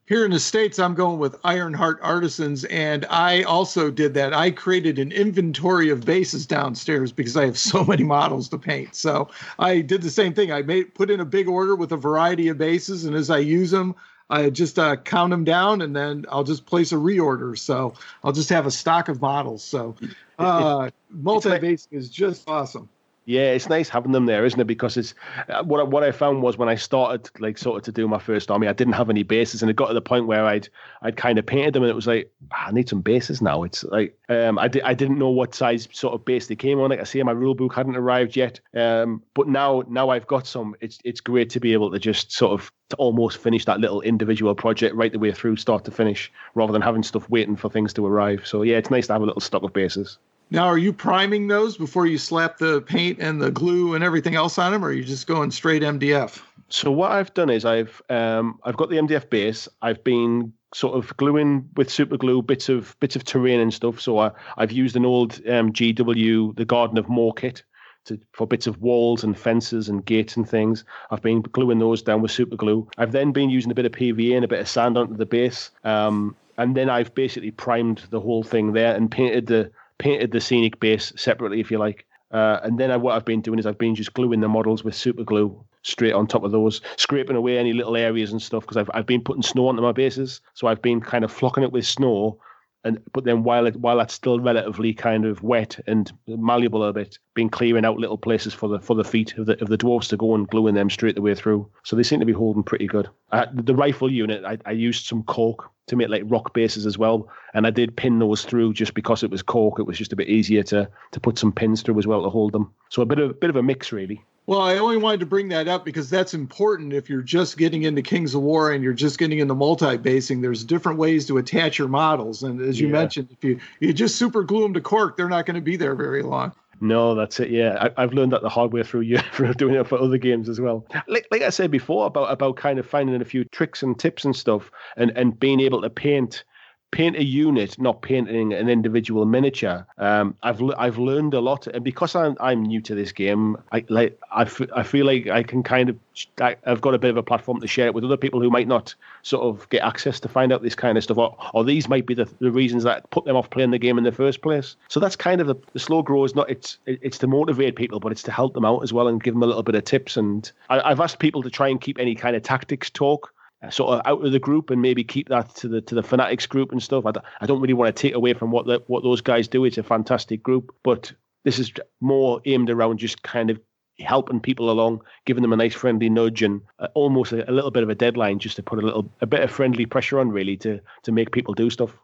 Speaker 3: Here in the States, I'm going with Ironheart Artisans, and I also did that. I created an inventory of bases downstairs because I have so many models to paint. So I did the same thing. I made put in a big order with a variety of bases, and as I use them, I just uh, count them down, and then I'll just place a reorder. So I'll just have a stock of models. So uh, multi-basing is just awesome.
Speaker 1: Yeah, it's nice having them there, isn't it? Because it's uh, what I, what I found was when I started like sort of to do my first army, I didn't have any bases, and it got to the point where I'd I'd kind of painted them, and it was like ah, I need some bases now. It's like um, I di- I didn't know what size sort of base they came on. Like I say, my rule book hadn't arrived yet, um, but now now I've got some. It's it's great to be able to just sort of to almost finish that little individual project right the way through, start to finish, rather than having stuff waiting for things to arrive. So yeah, it's nice to have a little stock of bases.
Speaker 3: Now, are you priming those before you slap the paint and the glue and everything else on them, or are you just going straight MDF?
Speaker 1: So what I've done is I've um, I've got the MDF base. I've been sort of gluing with super glue bits of bits of terrain and stuff. So I, I've used an old um, GW the Garden of Morr kit to, for bits of walls and fences and gates and things. I've been gluing those down with super glue. I've then been using a bit of PVA and a bit of sand onto the base. Um, and then I've basically primed the whole thing there and painted the painted the scenic base separately, if you like. Uh, and then I, what I've been doing is I've been just gluing the models with super glue straight on top of those, scraping away any little areas and stuff because I've I've been putting snow onto my bases, so I've been kind of flocking it with snow, and but then while it while that's still relatively kind of wet and malleable a bit, been clearing out little places for the for the feet of the of the dwarfs to go and gluing them straight the way through. So they seem to be holding pretty good. Uh, the rifle unit, I, I used some cork to make like rock bases as well, and I did pin those through just because it was cork. It was just a bit easier to to put some pins through as well to hold them. So a bit of a bit of a mix really.
Speaker 3: Well, I only wanted to bring that up because that's important if you're just getting into Kings of War and you're just getting into multi-basing. There's different ways to attach your models, and as you
Speaker 1: Yeah.
Speaker 3: mentioned, if you you just super glue them to cork, they're not going to be there very long.
Speaker 1: No, that's it. Yeah, I, I've learned that the hard way through you through doing it for other games as well. Like like I said before about about kind of finding a few tricks and tips and stuff, and and being able to paint paint a unit, not painting an individual miniature. Um, I've I've learned a lot, and because I'm I'm new to this game, I like I, f- I feel like I can kind of I, I've got a bit of a platform to share it with other people who might not sort of get access to find out this kind of stuff, or, or these might be the, the reasons that put them off playing the game in the first place. So that's kind of the, the slow grow is not it's it's to motivate people, but it's to help them out as well and give them a little bit of tips. And I, I've asked people to try and keep any kind of tactics talk sort of out of the group and maybe keep that to the to the fanatics group and stuff. I, don't really want to take away from what the, what those guys do. It's a fantastic group, but this is more aimed around just kind of helping people along, giving them a nice friendly nudge and uh, almost a, a little bit of a deadline just to put a little a bit of friendly pressure on really to to make people do stuff.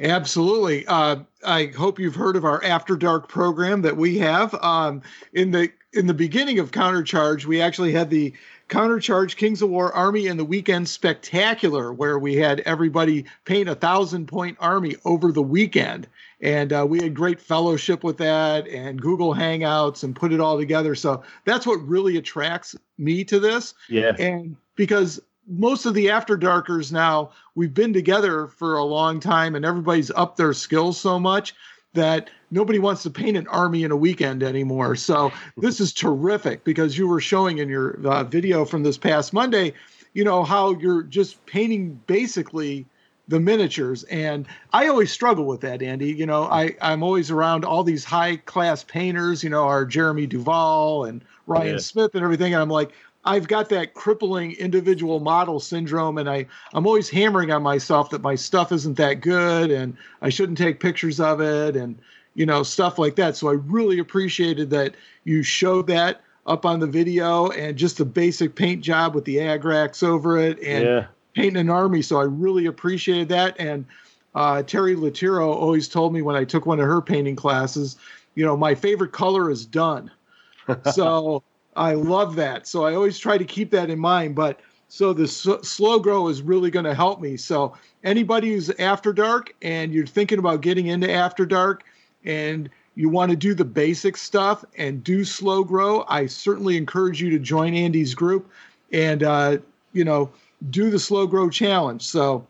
Speaker 3: Absolutely. Uh, I hope you've heard of our After Dark program that we have. Um, in the in the beginning of Countercharge, we actually had the Countercharge Kings of War Army and the Weekend Spectacular, where we had everybody paint a thousand point army over the weekend. And uh, we had great fellowship with that and Google Hangouts and put it all together. So that's what really attracts me to this.
Speaker 1: Yeah,
Speaker 3: And because most of the After Darkers now, we've been together for a long time and everybody's up their skills so much that nobody wants to paint an army in a weekend anymore. So this is terrific because you were showing in your uh, video from this past Monday, you know, how you're just painting basically the miniatures and i always struggle with that andy you know i i'm always around all these high class painters you know our jeremy duval and ryan
Speaker 1: Yeah.
Speaker 3: smith and everything and i'm like i've got that crippling individual model syndrome and i i'm always hammering on myself that my stuff isn't that good and i shouldn't take pictures of it and you know stuff like that so i really appreciated that you showed that up on the video and just a basic paint job with the agrax over it and
Speaker 1: yeah,
Speaker 3: painting an army. So I really appreciated that. And uh, Terry Latiro always told me when I took one of her painting classes, you know, my favorite color is done. so I love that. So I always try to keep that in mind. But so the s- slow grow is really going to help me. So anybody who's after dark and you're thinking about getting into after dark and you want to do the basic stuff and do slow grow, I certainly encourage you to join Andy's group and, uh, you know, do the slow grow challenge. So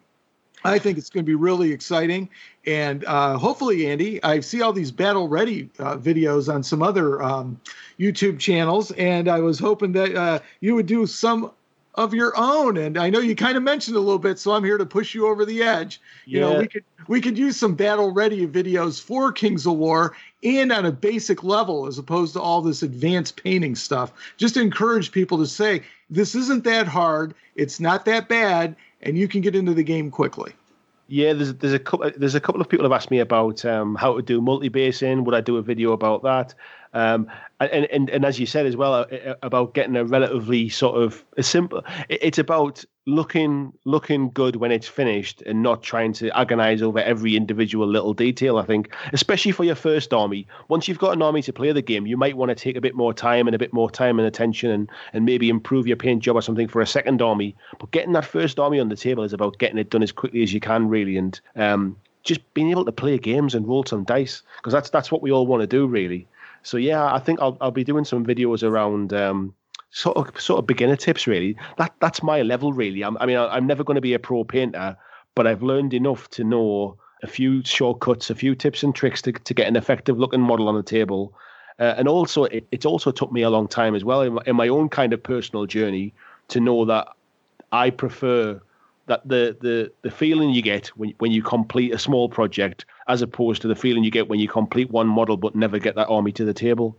Speaker 3: I think it's going to be really exciting. And uh, hopefully, Andy, I see all these battle ready uh, videos on some other um, YouTube channels, and I was hoping that uh, you would do some of your own. And I know you kind of mentioned a little bit, so I'm here to push you over the edge. You know, we could we could use some battle ready videos for Kings of War and on a basic level as opposed to all this advanced painting stuff. Just to encourage people to say this isn't that hard, it's not that bad, and you can get into the game quickly.
Speaker 1: Yeah, there's there's a couple there's a couple of people have asked me about um, how to do multi basing. Would I do a video about that? Um, and, and and as you said as well uh, uh, about getting a relatively sort of a simple. It's about looking looking good when it's finished and not trying to agonize over every individual little detail. I think, especially for your first army, once you've got an army to play the game, you might want to take a bit more time and a bit more time and attention and and maybe improve your paint job or something for a second army. But getting that first army on the table is about getting it done as quickly as you can, really, and um, just being able to play games and roll some dice because that's that's what we all want to do, really. So yeah, I think I'll I'll be doing some videos around um, sort of sort of beginner tips really. That that's my level really. I'm, I mean, I'm never going to be a pro painter, but I've learned enough to know a few shortcuts, a few tips and tricks to, to get an effective looking model on the table. Uh, and also, it, it's also took me a long time as well in my, in my own kind of personal journey to know that I prefer that the the the feeling you get when when you complete a small project as opposed to the feeling you get when you complete one model but never get that army to the table.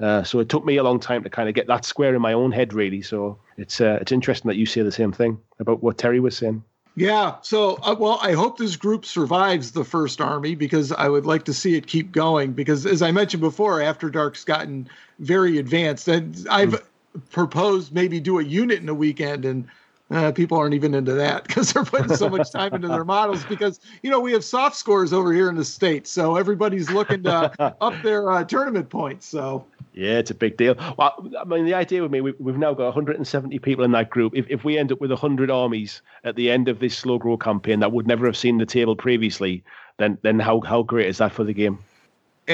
Speaker 1: Uh, so it took me a long time to kind of get that square in my own head, really. So it's uh, it's interesting that you say the same thing about what Terry was saying.
Speaker 3: Yeah. So, uh, well, I hope this group survives the first army because I would like to see it keep going. Because, as I mentioned before, After Dark's gotten very advanced, and I've mm. proposed maybe do a unit in a weekend, and uh, people aren't even into that because they're putting so much time into their models because you know we have soft scores over here in the states so everybody's looking to up their uh, tournament points so.
Speaker 1: Yeah it's a big deal. Well i mean the idea with me we, have now got 170 people in that group. If, if we end up with 100 armies at the end of this slow grow campaign that would never have seen the table previously then then how, how great is that for the game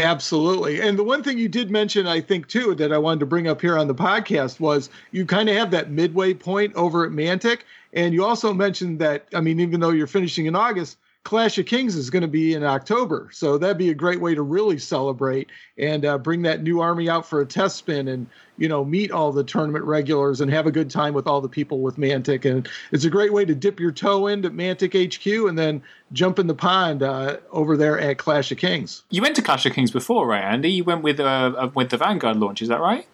Speaker 3: Absolutely. And the one thing you did mention, I think, too, that I wanted to bring up here on the podcast was you kind of have that midway point over at Mantic. And you also mentioned that, I mean, even though you're finishing in August, Clash of Kings is going to be in October. So that'd be a great way to really celebrate and uh, bring that new army out for a test spin and, you know, meet all the tournament regulars and have a good time with all the people with Mantic. And it's a great way to dip your toe into Mantic HQ and then jump in the pond uh, over there at Clash of Kings.
Speaker 2: You went to Clash of Kings before, right, Andy? You went with, uh, uh with the Vanguard launch, is that right?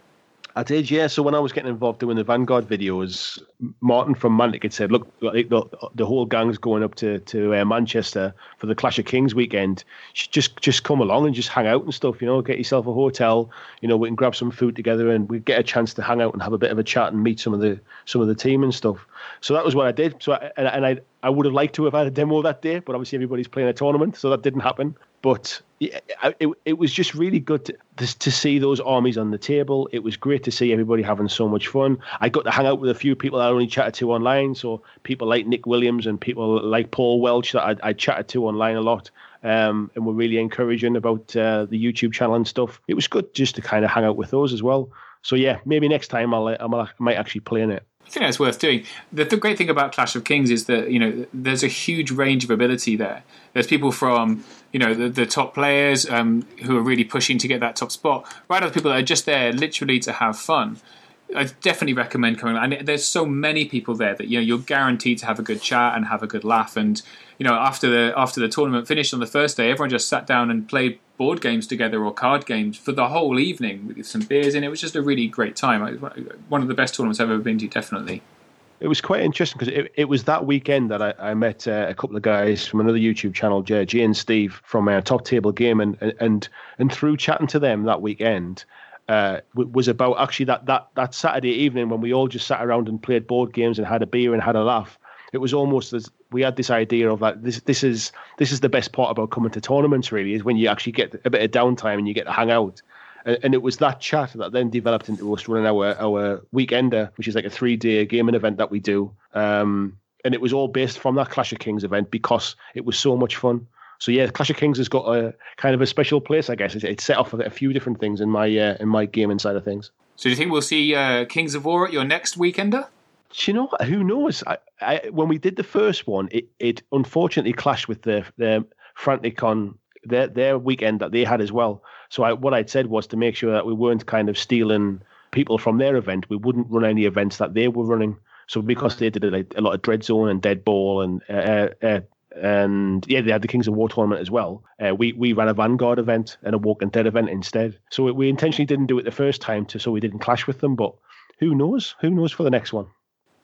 Speaker 1: I did, yeah. So when I was getting involved doing the Vanguard videos, Martin from Mantic had said, "Look, the, the whole gang's going up to to uh, Manchester for the Clash of Kings weekend. Just just come along and just hang out and stuff. You know, get yourself a hotel. You know, we can grab some food together and we get a chance to hang out and have a bit of a chat and meet some of the some of the team and stuff. So that was what I did. So I, and, and I I would have liked to have had a demo that day, but obviously everybody's playing a tournament, so that didn't happen. But it, it, it was just really good to, to see those armies on the table. It was great to see everybody having so much fun. I got to hang out with a few people I only chatted to online, so people like Nick Williams and people like Paul Welch that I, I chatted to online a lot. Um, and were really encouraging about uh, the YouTube channel and stuff. It was good just to kind of hang out with those as well. So yeah, maybe next time I'll, I'll I might actually play in it.
Speaker 2: I think that's worth doing. The, the, great thing about Clash of Kings is that you know there's a huge range of ability there. There's people from you know the, the top players um, who are really pushing to get that top spot, right to people that are just there literally to have fun. I definitely recommend coming. And there's so many people there that you know you're guaranteed to have a good chat and have a good laugh. And you know after the after the tournament finished on the first day, everyone just sat down and played board games together or card games for the whole evening with some beers in. It was just a really great time. One of the best tournaments I've ever been to, definitely.
Speaker 1: It was quite interesting because it, it was that weekend that I, I met uh, a couple of guys from another YouTube channel, Jay and Steve from uh, Top Table Game, and, and and through chatting to them that weekend, uh, was about actually that that that Saturday evening when we all just sat around and played board games and had a beer and had a laugh. It was almost as we had this idea of like this this is this is the best part about coming to tournaments really is when you actually get a bit of downtime and you get to hang out. And, and it was that chat that then developed into us running our our weekender, which is like a three day gaming event that we do. Um, and it was all based from that Clash of Kings event because it was so much fun. So yeah, Clash of Kings has got a kind of a special place, I guess. It's, set off a few different things in my uh, in my gaming side of things.
Speaker 2: So do you think we'll see uh, Kings of War at your next weekender?
Speaker 1: Do you know? Who knows? I, I, when we did the first one, it, it unfortunately clashed with the the Franticon their their weekend that they had as well. So I, what I'd said was to make sure that we weren't kind of stealing people from their event. We wouldn't run any events that they were running. So because they did a, a lot of Dread Zone and Dead Ball and uh, uh, and yeah, they had the Kings of War tournament as well. Uh, we we ran a Vanguard event and a Walking Dead event instead. So we intentionally didn't do it the first time to so we didn't clash with them. But who knows? Who knows for the next one?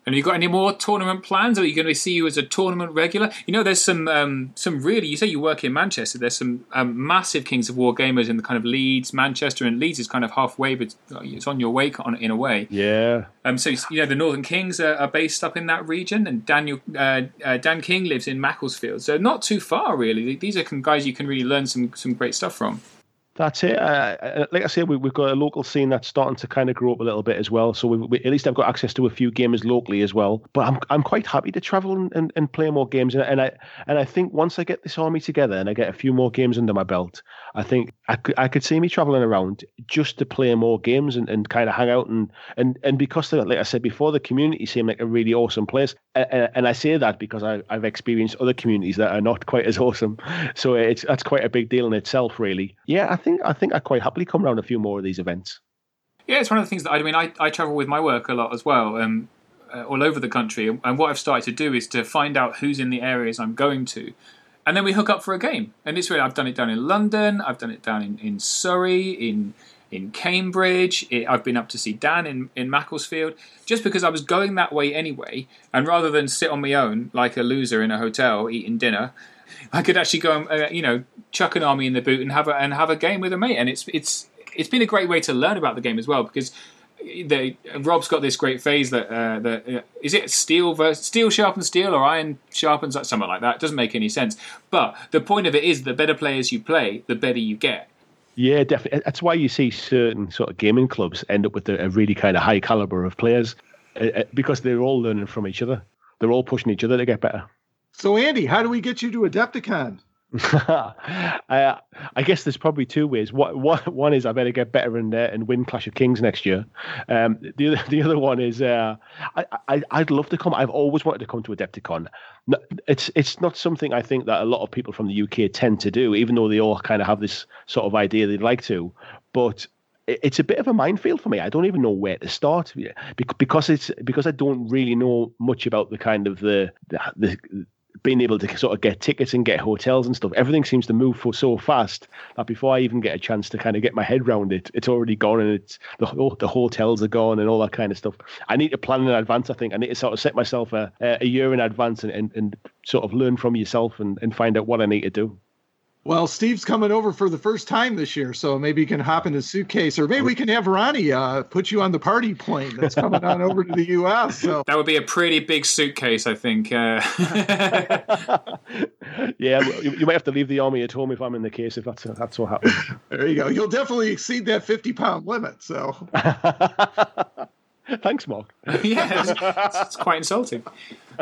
Speaker 2: And you got any more tournament plans? Or are you going to see you as a tournament regular? You know, there's some um, some really. You say you work in Manchester. There's some um, massive Kings of War gamers in the kind of Leeds, Manchester, and Leeds is kind of halfway, but it's on your way on in a way.
Speaker 1: Yeah.
Speaker 2: Um. So you know, the Northern Kings are, are based up in that region, and Daniel uh, uh, Dan King lives in Macclesfield, so not too far really. These are guys you can really learn some some great stuff from
Speaker 1: That's it. Uh, like I say, we, have got a local scene that's starting to kind of grow up a little bit as well. So we, we, at least I've got access to a few gamers locally as well. But I'm I'm quite happy to travel and, and, and play more games. And, and I and I think once I get this army together and I get a few more games under my belt, I think I could I could see me traveling around just to play more games and, and kind of hang out and and and because like I said before, the community seemed like a really awesome place. And, and I say that because I, I've experienced other communities that are not quite as awesome. So it's that's quite a big deal in itself, really. Yeah, I think think I think I quite happily come around a few more of these events.
Speaker 2: Yeah, it's one of the things that I mean. I, I travel with my work a lot as well, um, uh, all over the country, and what I've started to do is to find out who's in the areas I'm going to, and then we hook up for a game. And it's really I've done it down in London, I've done it down in, in Surrey, in in Cambridge. It, I've been up to see Dan in, in Macclesfield just because I was going that way anyway. And rather than sit on my own like a loser in a hotel eating dinner, I could actually go and uh, you know chuck an army in the boot and have a and have a game with a mate, and it's it's it's been a great way to learn about the game as well because. The, Rob's got this great phase that uh, that uh, is it steel versus steel sharpens steel or iron sharpens like something like that. It doesn't make any sense. But the point of it is, the better players you play, the better you get.
Speaker 1: Yeah, definitely. That's why you see certain sort of gaming clubs end up with a, really kind of high caliber of players uh, uh because they're all learning from each other. They're all pushing each other to get better.
Speaker 3: So, Andy, how do we get you to Adepticon?
Speaker 1: I, I guess there's probably two ways. What, what, one is I better get better and, uh, and win Clash of Kings next year. Um, the other the other one is uh, I, I I'd love to come. I've always wanted to come to Adepticon. It's it's not something I think that a lot of people from the UK tend to do, even though they all kind of have this sort of idea they'd like to. But it's a bit of a minefield for me. I don't even know where to start because it's because I don't really know much about the kind of the, the being able to sort of get tickets and get hotels and stuff, everything seems to move for so fast that before I even get a chance to kind of get my head around it, it's already gone and it's the the hotels are gone and all that kind of stuff. I need to plan in advance. I think I need to sort of set myself a, a year in advance and, and, and sort of learn from yourself and, and find out what I need to do.
Speaker 3: Well, Steve's coming over for the first time this year, so maybe you can hop in a suitcase, or maybe we can have Ronnie uh, put you on the party plane that's coming on over to the U.S. So
Speaker 2: that would be a pretty big suitcase, I think. Uh...
Speaker 1: yeah, you, you, might have to leave the army at home if I'm in the case. If that's that's what happens.
Speaker 3: There you go. You'll definitely exceed that 50 pound limit. So.
Speaker 1: Thanks, Mark.
Speaker 2: yeah, it's, it's quite insulting.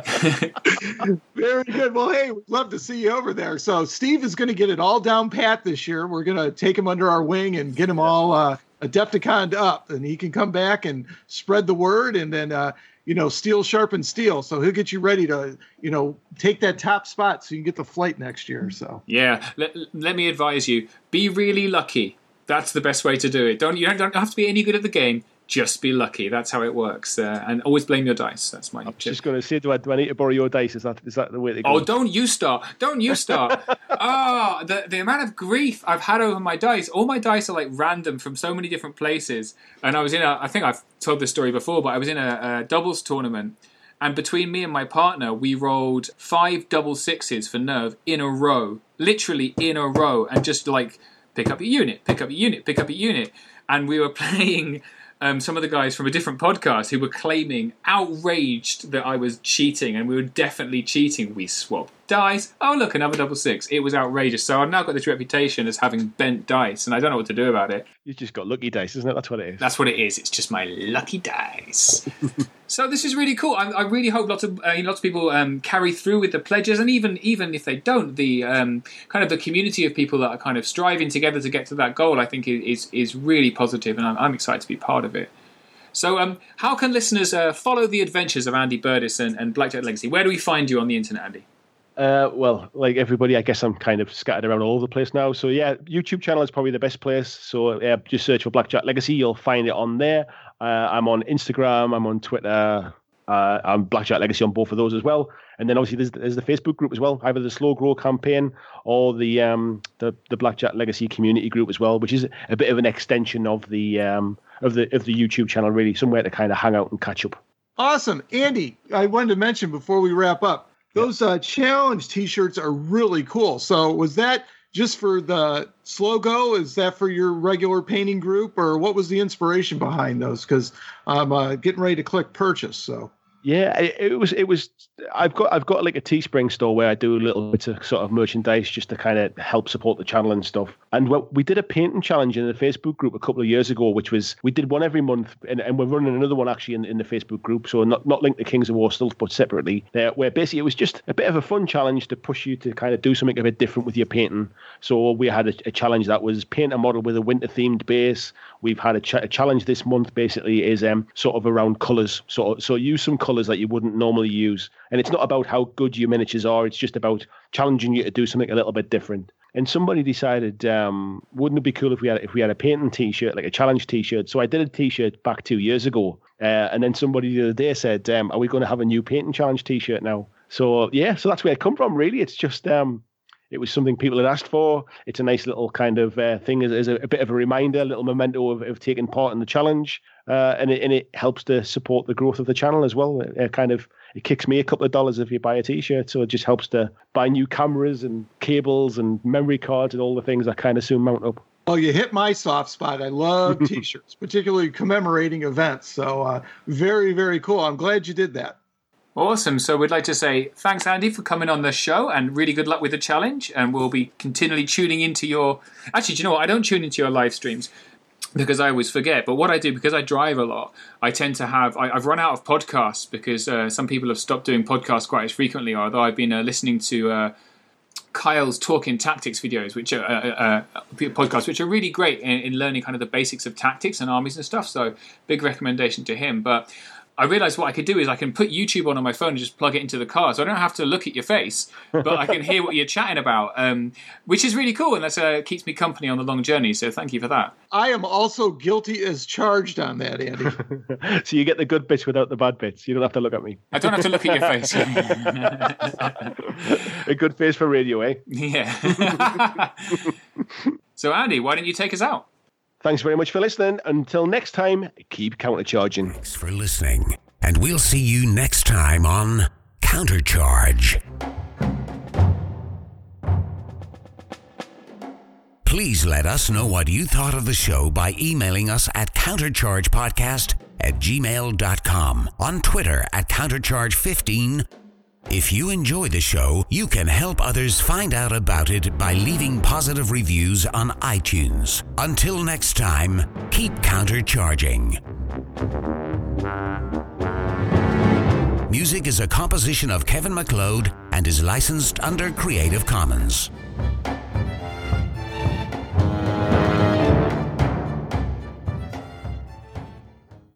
Speaker 3: Very good. Well, hey, we'd love to see you over there. So Steve is going to get it all down pat this year. We're going to take him under our wing and get him all uh, Adepticon up, and he can come back and spread the word, and then uh, you know, steel sharpen steel. So he'll get you ready to, you know, take that top spot so you can get the flight next year. So
Speaker 2: yeah, let, let me advise you: be really lucky. That's the best way to do it. Don't you don't have to be any good at the game just be lucky. That's how it works. Uh, and always blame your dice. That's my.
Speaker 1: I'm tip. just going to say, do I, do I need to borrow your dice? Is that is that the way they go?
Speaker 2: Oh, don't you start! Don't you start! Ah, oh, the the amount of grief I've had over my dice. All my dice are like random from so many different places. And I was in a. I think I've told this story before, but I was in a, a doubles tournament. And between me and my partner, we rolled five double sixes for nerve in a row, literally in a row, and just like pick up a unit, pick up a unit, pick up a unit. And we were playing um, some of the guys from a different podcast who were claiming, outraged that I was cheating, and we were definitely cheating. We swapped dice. Oh, look, another double six. It was outrageous. So I've now got this reputation as having bent dice, and I don't know what to do about it.
Speaker 1: You've just got lucky dice, isn't it? That's what it is.
Speaker 2: That's what it is. It's just my lucky dice. so this is really cool. I, I really hope lots of uh, lots of people um, carry through with the pledges, and even even if they don't, the um, kind of the community of people that are kind of striving together to get to that goal, I think is is really positive, and I'm, I'm excited to be part of it. So, um, how can listeners uh, follow the adventures of Andy Burdis and, and Blackjack Legacy? Where do we find you on the internet, Andy?
Speaker 1: Uh, well, like everybody, I guess I'm kind of scattered around all over the place now. So yeah, YouTube channel is probably the best place. So yeah, just search for Blackjack Legacy, you'll find it on there. Uh, I'm on Instagram, I'm on Twitter, uh, I'm Blackjack Legacy on both of those as well. And then obviously there's, there's the Facebook group as well, either the Slow Grow campaign or the um, the the Blackjack Legacy community group as well, which is a bit of an extension of the um, of the of the YouTube channel, really, somewhere to kind of hang out and catch up.
Speaker 3: Awesome, Andy. I wanted to mention before we wrap up those uh, challenge T-shirts are really cool. So was that just for the slow go? Is that for your regular painting group, or what was the inspiration behind those? Because I'm uh, getting ready to click purchase. So
Speaker 1: Yeah, it, was. It was. I've got. I've got like a Teespring store where I do a little bit of sort of merchandise just to kind of help support the channel and stuff. And we did a painting challenge in the Facebook group a couple of years ago, which was we did one every month, and, and we're running another one actually in, in the Facebook group. So not not linked to Kings of War stuff, but separately. There, where basically it was just a bit of a fun challenge to push you to kind of do something a bit different with your painting. So we had a, a challenge that was paint a model with a winter themed base. We've had a, ch- a challenge this month basically is um sort of around colours. So so use some colours that you wouldn't normally use. And it's not about how good your miniatures are, it's just about challenging you to do something a little bit different. And somebody decided, um, wouldn't it be cool if we had if we had a painting T-shirt, like a challenge T-shirt? So I did a T-shirt back two years ago, uh, and then somebody the other day said, um, "Are we going to have a new painting challenge T-shirt now?" So yeah, so that's where it come from. Really, it's just um, it was something people had asked for. It's a nice little kind of uh, thing as, as a, a, bit of a reminder, a little memento of, of taking part in the challenge, uh, and it and it helps to support the growth of the channel as well. It, it kind of it kicks me a couple of dollars if you buy a T-shirt, so it just helps to buy new cameras and cables and memory cards and all the things that kind of soon mount up.
Speaker 3: Well, you hit my soft spot. I love T-shirts, particularly commemorating events. So uh, very, very cool. I'm glad you did that.
Speaker 2: Awesome. So we'd like to say thanks, Andy, for coming on the show, and really good luck with the challenge. And we'll be continually tuning into your. Actually, do you know what? I don't tune into your live streams because I always forget. But what I do, because I drive a lot, I tend to have. I, have run out of podcasts because uh, some people have stopped doing podcasts quite as frequently. Although I've been uh, listening to uh, Kyle's talking tactics videos, which are uh, uh, podcasts, which are really great in, in, learning kind of the basics of tactics and armies and stuff. So big recommendation to him. But I realized what I could do is I can put YouTube on on my phone and just plug it into the car, so I don't have to look at your face, but I can hear what you're chatting about, um, which is really cool, and that uh, keeps me company on the long journey. So thank you for that.
Speaker 3: I am also guilty as charged on that, Andy.
Speaker 1: so you get the good bits without the bad bits. You don't have to look at me.
Speaker 2: I don't have to look at your face.
Speaker 1: A good face for radio, eh?
Speaker 2: Yeah. so Andy, why don't you take us out?
Speaker 1: Thanks very much for listening. Until next time, keep countercharging.
Speaker 4: Thanks for listening. And we'll see you next time on Countercharge. Please let us know what you thought of the show by emailing us at counterchargepodcast at gmail.com, on Twitter at countercharge15 if you enjoy the show, you can help others find out about it by leaving positive reviews on iTunes. Until next time, keep countercharging. Music is a composition of Kevin MacLeod and is licensed under Creative Commons.